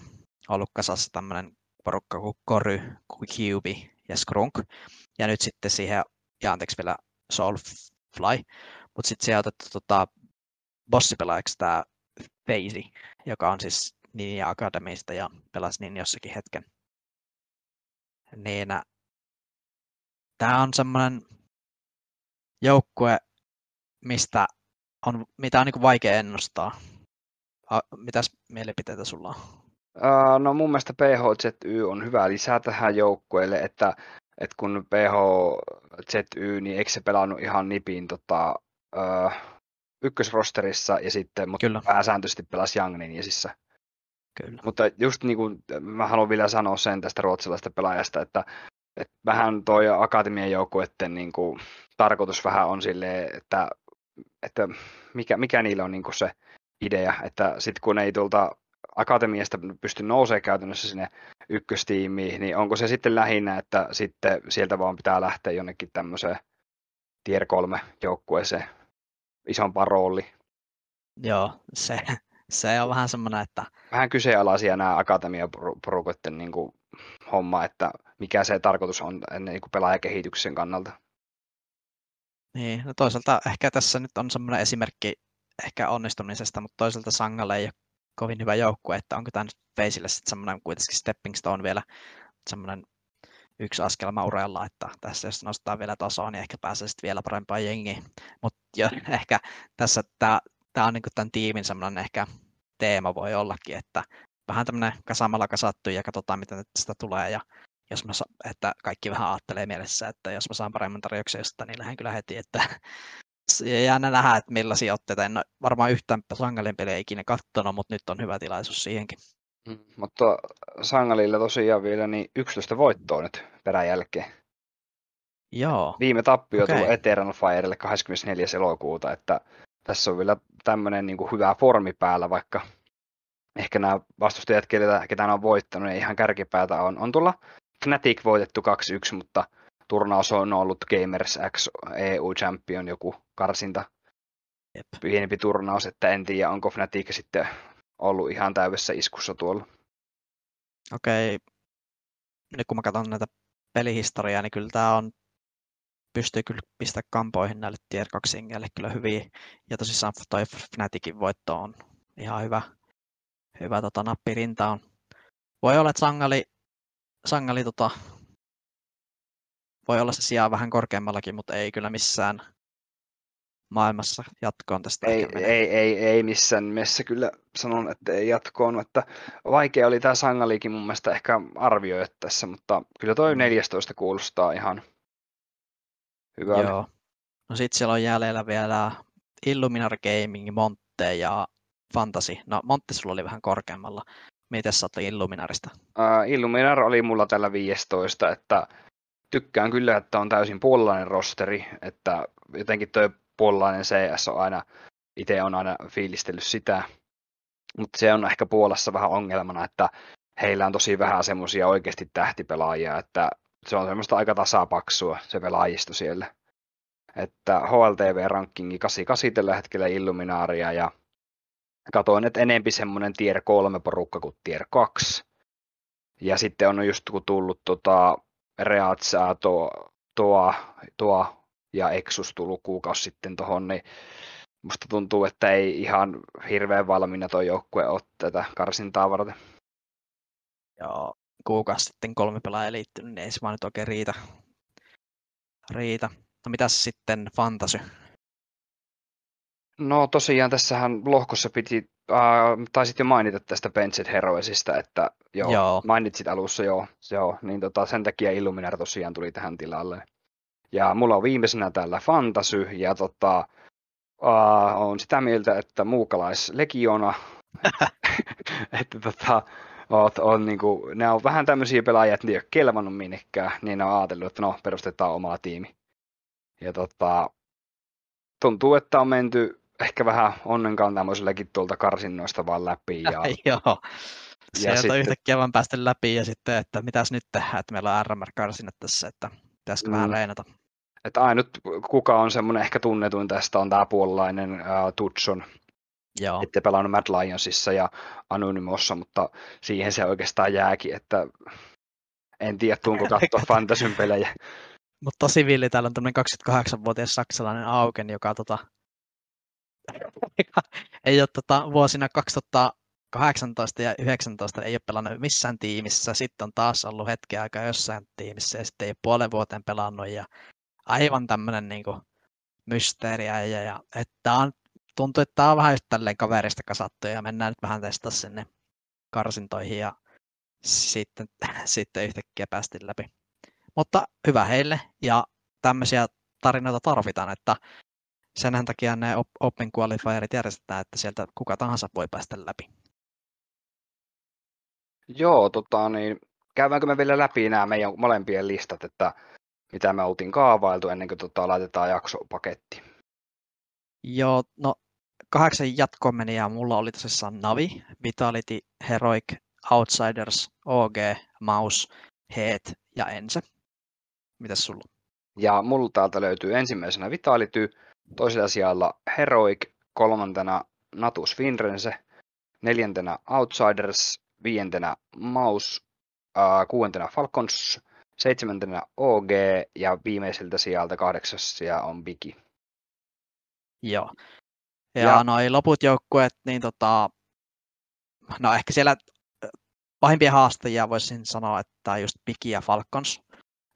Speaker 1: ollut kasassa tämmöinen porukka kuin Kory, QB ja Skrunk. Ja nyt sitten siihen, ja anteeksi vielä Soulfly, mutta sitten siihen on otettu tota, bossipelaajaksi tämä Feisi, joka on siis Ninja Academista ja pelasi niin jossakin hetken. Niin tämä on semmoinen joukkue, mistä on, mitä on niin vaikea ennustaa. Mitäs mielipiteitä sulla on?
Speaker 2: No mun mielestä PHZY on hyvä lisää tähän joukkueelle, että, että kun PHZY, niin eikö se pelannut ihan nipin tota, ykkösrosterissa ja sitten, mutta Kyllä. pääsääntöisesti pelasi Young Ninjasissä. Kyllä. Mutta just niin kuin, mä haluan vielä sanoa sen tästä ruotsalaisesta pelaajasta, että, että vähän toi akatemian joukkueiden niin kuin, tarkoitus vähän on silleen, että, että mikä, mikä niillä on niin se idea, että sitten kun ei tuolta akatemiasta pysty nousemaan käytännössä sinne ykköstiimiin, niin onko se sitten lähinnä, että sitten sieltä vaan pitää lähteä jonnekin tämmöiseen tier 3 joukkueeseen isompaan rooli.
Speaker 1: Joo, se, se on vähän semmoinen, että...
Speaker 2: Vähän kyseenalaisia nämä akatemiaporukoiden niin kuin, homma, että mikä se tarkoitus on niin kuin pelaajakehityksen kannalta.
Speaker 1: Niin, no toisaalta ehkä tässä nyt on semmoinen esimerkki ehkä onnistumisesta, mutta toisaalta Sangalle ei ole kovin hyvä joukkue, että onko tämä nyt Faceille sitten semmoinen kuitenkin stepping stone vielä semmoinen yksi askelma uralla, että tässä jos nostaa vielä tasoa, niin ehkä pääsee sitten vielä parempaan jengiin. Mutta ehkä tässä tämä, on niin tämän tiimin semmoinen ehkä teema voi ollakin, että vähän tämmöinen kasamalla kasattu ja katsotaan, miten tästä tulee. Ja jos mä, että kaikki vähän ajattelee mielessä, että jos mä saan paremman tarjouksen jostain, niin lähden kyllä heti, että jäänä nähdä, että millaisia otteita. En varmaan yhtään Sangalin peliä ikinä katsonut, mutta nyt on hyvä tilaisuus siihenkin.
Speaker 2: Mm, mutta Sangalilla tosiaan vielä niin 11 voittoa nyt peräjälkeen.
Speaker 1: Joo.
Speaker 2: Viime tappio okay. tuli Eternal Firelle 24. elokuuta, että tässä on vielä tämmöinen niin hyvä formi päällä, vaikka ehkä nämä vastustajat, ketä, ketä on voittanut, ei ihan kärkipäätä on. On tulla Fnatic voitettu 2-1, mutta turnaus on ollut Gamers X EU Champion joku karsinta. Jep. Pienempi turnaus, että en tiedä, onko Fnatic sitten ollut ihan täydessä iskussa tuolla.
Speaker 1: Okei, nyt kun mä katson näitä pelihistoriaa, niin kyllä tämä on pystyy kyllä pistää kampoihin näille tier 2 kyllä hyvin. Ja tosissaan toi Fnaticin voitto on ihan hyvä, hyvä tota, nappirinta on. Voi olla, että Sangali, Sangali tota, voi olla se sijaan vähän korkeammallakin, mutta ei kyllä missään maailmassa jatkoon tästä.
Speaker 2: Ei, ei, ei, ei missään nimessä kyllä sanon, että ei jatkoon. Että vaikea oli tämä Sangalikin mun mielestä ehkä arvioida tässä, mutta kyllä toi 14 mm. kuulostaa ihan hyvältä. Joo.
Speaker 1: No sitten siellä on jäljellä vielä Illuminar Gaming, Monte ja Fantasy. No Monte sulla oli vähän korkeammalla. Miten sä Illuminarista?
Speaker 2: Uh, Illuminar oli mulla tällä 15, että tykkään kyllä, että on täysin puolalainen rosteri, että jotenkin tuo puolalainen CS on aina, itse on aina fiilistellyt sitä, mutta se on ehkä Puolassa vähän ongelmana, että heillä on tosi vähän semmoisia oikeasti tähtipelaajia, että se on semmoista aika tasapaksua se pelaajisto siellä. Että HLTV-rankingi 88 tällä hetkellä Illuminaaria ja katoin, että enempi semmoinen tier 3 porukka kuin tier 2. Ja sitten on just kun tullut tota, Reatsaa, tuo, tuo, tuo ja Exus tullut kuukausi sitten tuohon, niin musta tuntuu, että ei ihan hirveän valmiina tuo joukkue ole tätä karsintaa varten.
Speaker 1: Joo, kuukausi sitten kolme pelaajaa liittynyt, niin ei se vaan nyt oikein riitä. riitä. No mitäs sitten Fantasy?
Speaker 2: No tosiaan tässähän lohkossa piti, äh, taisit jo mainita tästä Benchit Heroesista, että joo, joo. mainitsit alussa joo, joo niin tota, sen takia Illuminar tosiaan tuli tähän tilalle. Ja mulla on viimeisenä täällä Fantasy ja tota, uh, on sitä mieltä, että muukalaislegiona, että tota, oot, on, niin kuin, ne on vähän tämmöisiä pelaajia, että ne ei ole kelvannut minnekään, niin ne on ajatellut, että no, perustetaan oma tiimi. Ja tota, tuntuu, että on menty ehkä vähän onnenkantamoisellekin tuolta karsinnoista vaan läpi. Ja,
Speaker 1: Joo. Sieltä sitten... yhtäkkiä vaan päästä läpi ja sitten, että mitäs nyt tehdään, että meillä on RMR-karsinnat tässä, että pitäisikö mm. vähän reenata.
Speaker 2: Että ainut, kuka on semmoinen ehkä tunnetuin tästä, on tämä puolalainen uh, Tutson. Joo. Ette pelannut Mad Lionsissa ja Anonymossa, mutta siihen se oikeastaan jääkin, että en tiedä, tuunko katsoa Fantasyn pelejä.
Speaker 1: Mutta tosi villi, täällä on tämmöinen 28-vuotias saksalainen Auken, joka tota, ei ole tota, vuosina 2018 ja 2019 ei ole pelannut missään tiimissä. Sitten on taas ollut hetki aikaa jossain tiimissä ja sitten ei ole puolen vuoteen pelannut. Ja aivan tämmöinen niin mysteeriä. Ja, ja, että on, tuntuu, että tämä on vähän tälleen kaverista kasattu ja mennään nyt vähän testaa sinne karsintoihin ja sitten, sitten yhtäkkiä päästiin läpi. Mutta hyvä heille ja tämmöisiä tarinoita tarvitaan, että sen takia ne Open Qualifierit järjestetään, että sieltä kuka tahansa voi päästä läpi.
Speaker 2: Joo, tota, niin, käydäänkö me vielä läpi nämä meidän molempien listat, että mitä me oltiin kaavailtu ennen kuin tota, laitetaan jaksopaketti?
Speaker 1: Joo, no kahdeksan jatkomenia mulla oli tosissaan Navi, Vitality, Heroic, Outsiders, OG, Maus, Heet ja Ense. Mitäs sulla?
Speaker 2: Ja mulla täältä löytyy ensimmäisenä Vitality, toisella sijalla Heroic, kolmantena Natus Finrense, neljäntenä Outsiders, viientenä Maus, äh, kuudentena Falcons, seitsemäntenä OG ja viimeiseltä sieltä kahdeksas sija on Bigi.
Speaker 1: Joo. Ja, ja noin loput joukkueet, niin tota, no ehkä siellä pahimpia haastajia voisin sanoa, että just Bigi ja Falcons.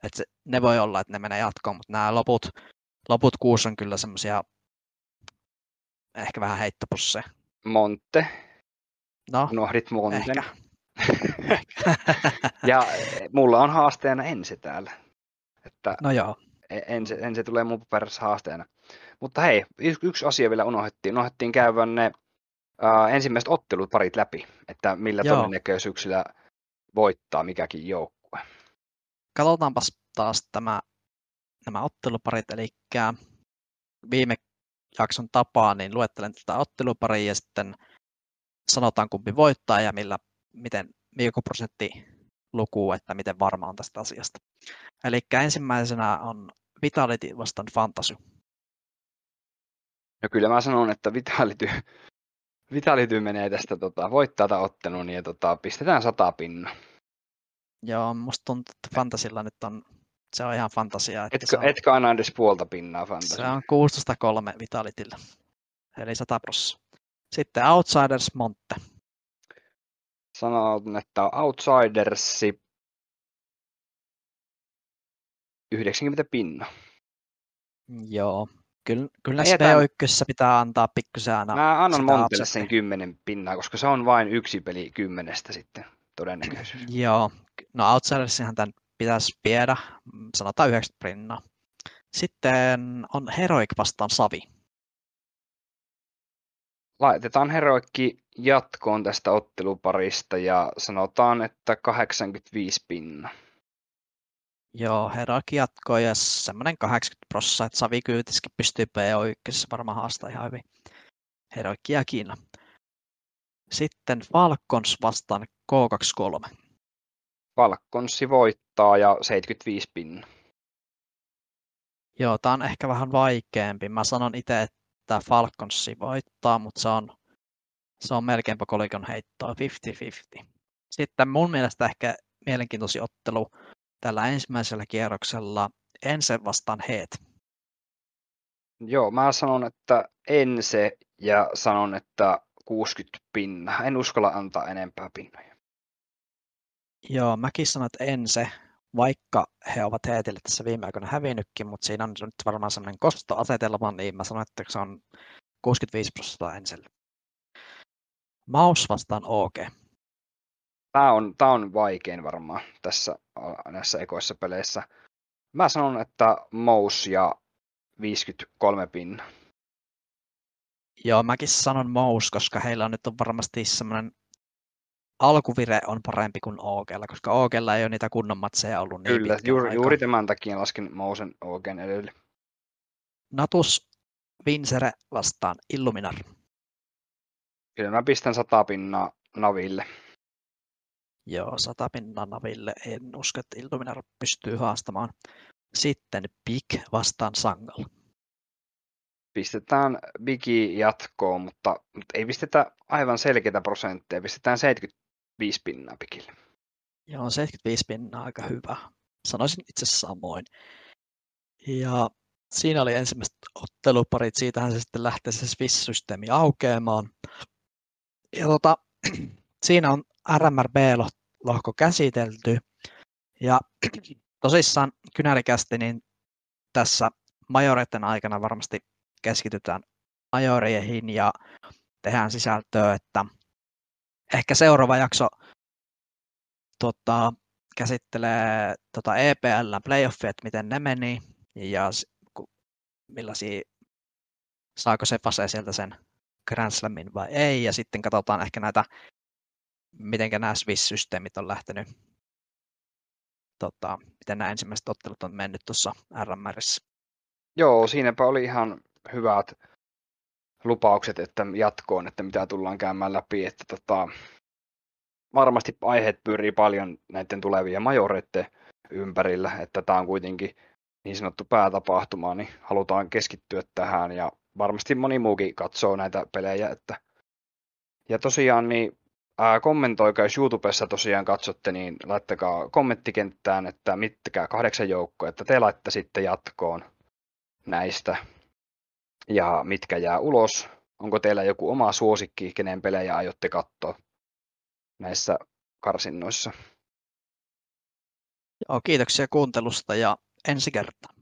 Speaker 1: Että ne voi olla, että ne menee jatkoon, mutta nämä loput, loput kuusi on kyllä semmoisia ehkä vähän heittopusseja.
Speaker 2: Monte.
Speaker 1: No,
Speaker 2: Unohdit Monten.
Speaker 1: Ehkä.
Speaker 2: ja mulla on haasteena ensi täällä. Että
Speaker 1: no joo.
Speaker 2: E- ensi, ensi tulee mun perässä haasteena. Mutta hei, yksi asia vielä unohdettiin. Unohdettiin käydä ne uh, ensimmäiset ottelut parit läpi, että millä joo. todennäköisyyksillä voittaa mikäkin joukkue.
Speaker 1: Katsotaanpas taas tämä, nämä otteluparit, eli viime jakson tapaa, niin luettelen tätä otteluparia ja sitten sanotaan kumpi voittaa ja millä, miten prosentti luku, että miten varma on tästä asiasta. Eli ensimmäisenä on Vitality vastaan Fantasy.
Speaker 2: No kyllä mä sanon, että Vitality, Vitality menee tästä tota, voittaa ottelun ja tota, pistetään sata pinna.
Speaker 1: Joo, musta tuntuu, että Fantasilla nyt on, se on ihan fantasia. Että
Speaker 2: etkö,
Speaker 1: on,
Speaker 2: etkö aina edes puolta pinnaa Fantasilla?
Speaker 1: Se on 16-3 Vitalityllä, eli 100 prosenttia. Sitten Outsiders Monte.
Speaker 2: Sanon, että Outsidersi 90 pinna.
Speaker 1: Joo, kyllä, kyllä Jätän... SVO1 pitää antaa pikkusen aina.
Speaker 2: Mä annan Montelle sen 10 pinnaa, koska se on vain yksi peli kymmenestä sitten todennäköisyys.
Speaker 1: Joo, no Outsidersihan tämän pitäisi viedä, sanotaan 90 pinnaa. Sitten on Heroic vastaan Savi
Speaker 2: laitetaan Heroikki jatkoon tästä otteluparista ja sanotaan, että 85 pinna.
Speaker 1: Joo, Heroikki jatkoon ja semmoinen 80 prosenttia, että Savi Kyytiskin pystyy PO1 varmaan haastaa ihan hyvin. Heroikki ja Kiina. Sitten Falcons vastaan K23.
Speaker 2: Falconsi voittaa ja 75 pinna.
Speaker 1: Joo, tämä on ehkä vähän vaikeampi. Mä sanon itse, että Falconsi voittaa, mutta se on, se on melkeinpä kolikon heittoa 50-50. Sitten mun mielestä ehkä mielenkiintoisin ottelu tällä ensimmäisellä kierroksella Ense vastaan Heet.
Speaker 2: Joo, mä sanon, että ense ja sanon, että 60 pinna. En uskalla antaa enempää pinnoja.
Speaker 1: Joo, mäkin sanon, että ense, vaikka he ovat heitille tässä viime aikoina hävinnytkin, mutta siinä on nyt varmaan sellainen kostoasetelma, niin mä sanon, että se on 65 prosenttia enselle. Maus vastaan OG.
Speaker 2: Tämä on, tämä on vaikein varmaan tässä näissä ekoissa peleissä. Mä sanon, että Mous ja 53 pinna.
Speaker 1: Joo, mäkin sanon Mous, koska heillä on nyt on varmasti semmoinen alkuvire on parempi kuin OGlla, koska OGlla ei ole niitä kunnon matseja ollut niin
Speaker 2: Kyllä, juuri, juuri tämän takia laskin Mousen OGn edelle.
Speaker 1: Natus Vinsere vastaan Illuminar.
Speaker 2: Kyllä mä pistän sata pinnaa Naville.
Speaker 1: Joo, sata pinnaa Naville. En usko, että Illuminar pystyy haastamaan. Sitten Big vastaan Sangal.
Speaker 2: Pistetään Bigi jatkoon, mutta, mutta ei pistetä aivan selkeitä prosentteja. Pistetään 75 pinnaa Bigille.
Speaker 1: Joo, 75 pinnaa aika hyvä. Sanoisin itse samoin. Ja siinä oli ensimmäiset otteluparit. Siitähän se sitten lähtee se Swiss-systeemi aukeamaan. Ja tota, siinä on RMRB-lohko käsitelty. Ja tosissaan kynärikästi, niin tässä majoreiden aikana varmasti keskitytään majoreihin ja tehdään sisältöä, että ehkä seuraava jakso tota, käsittelee tota EPL playoffia, että miten ne meni ja millaisia, saako se fase sieltä sen Grand Slamin vai ei, ja sitten katsotaan ehkä näitä, miten nämä Swiss-systeemit on lähtenyt, tota, miten nämä ensimmäiset ottelut on mennyt tuossa RMRissä.
Speaker 2: Joo, siinäpä oli ihan hyvät lupaukset että jatkoon, että mitä tullaan käymään läpi, että tota, varmasti aiheet pyörii paljon näiden tulevien majoreiden ympärillä, että tämä on kuitenkin niin sanottu päätapahtuma, niin halutaan keskittyä tähän ja varmasti moni muukin katsoo näitä pelejä. Että... Ja tosiaan niin ää, kommentoikaa, jos YouTubessa tosiaan katsotte, niin laittakaa kommenttikenttään, että mitkä kahdeksan joukkoa, että te laittaisitte jatkoon näistä ja mitkä jää ulos. Onko teillä joku oma suosikki, kenen pelejä aiotte katsoa näissä karsinnoissa?
Speaker 1: Joo, kiitoksia kuuntelusta ja ensi kertaa.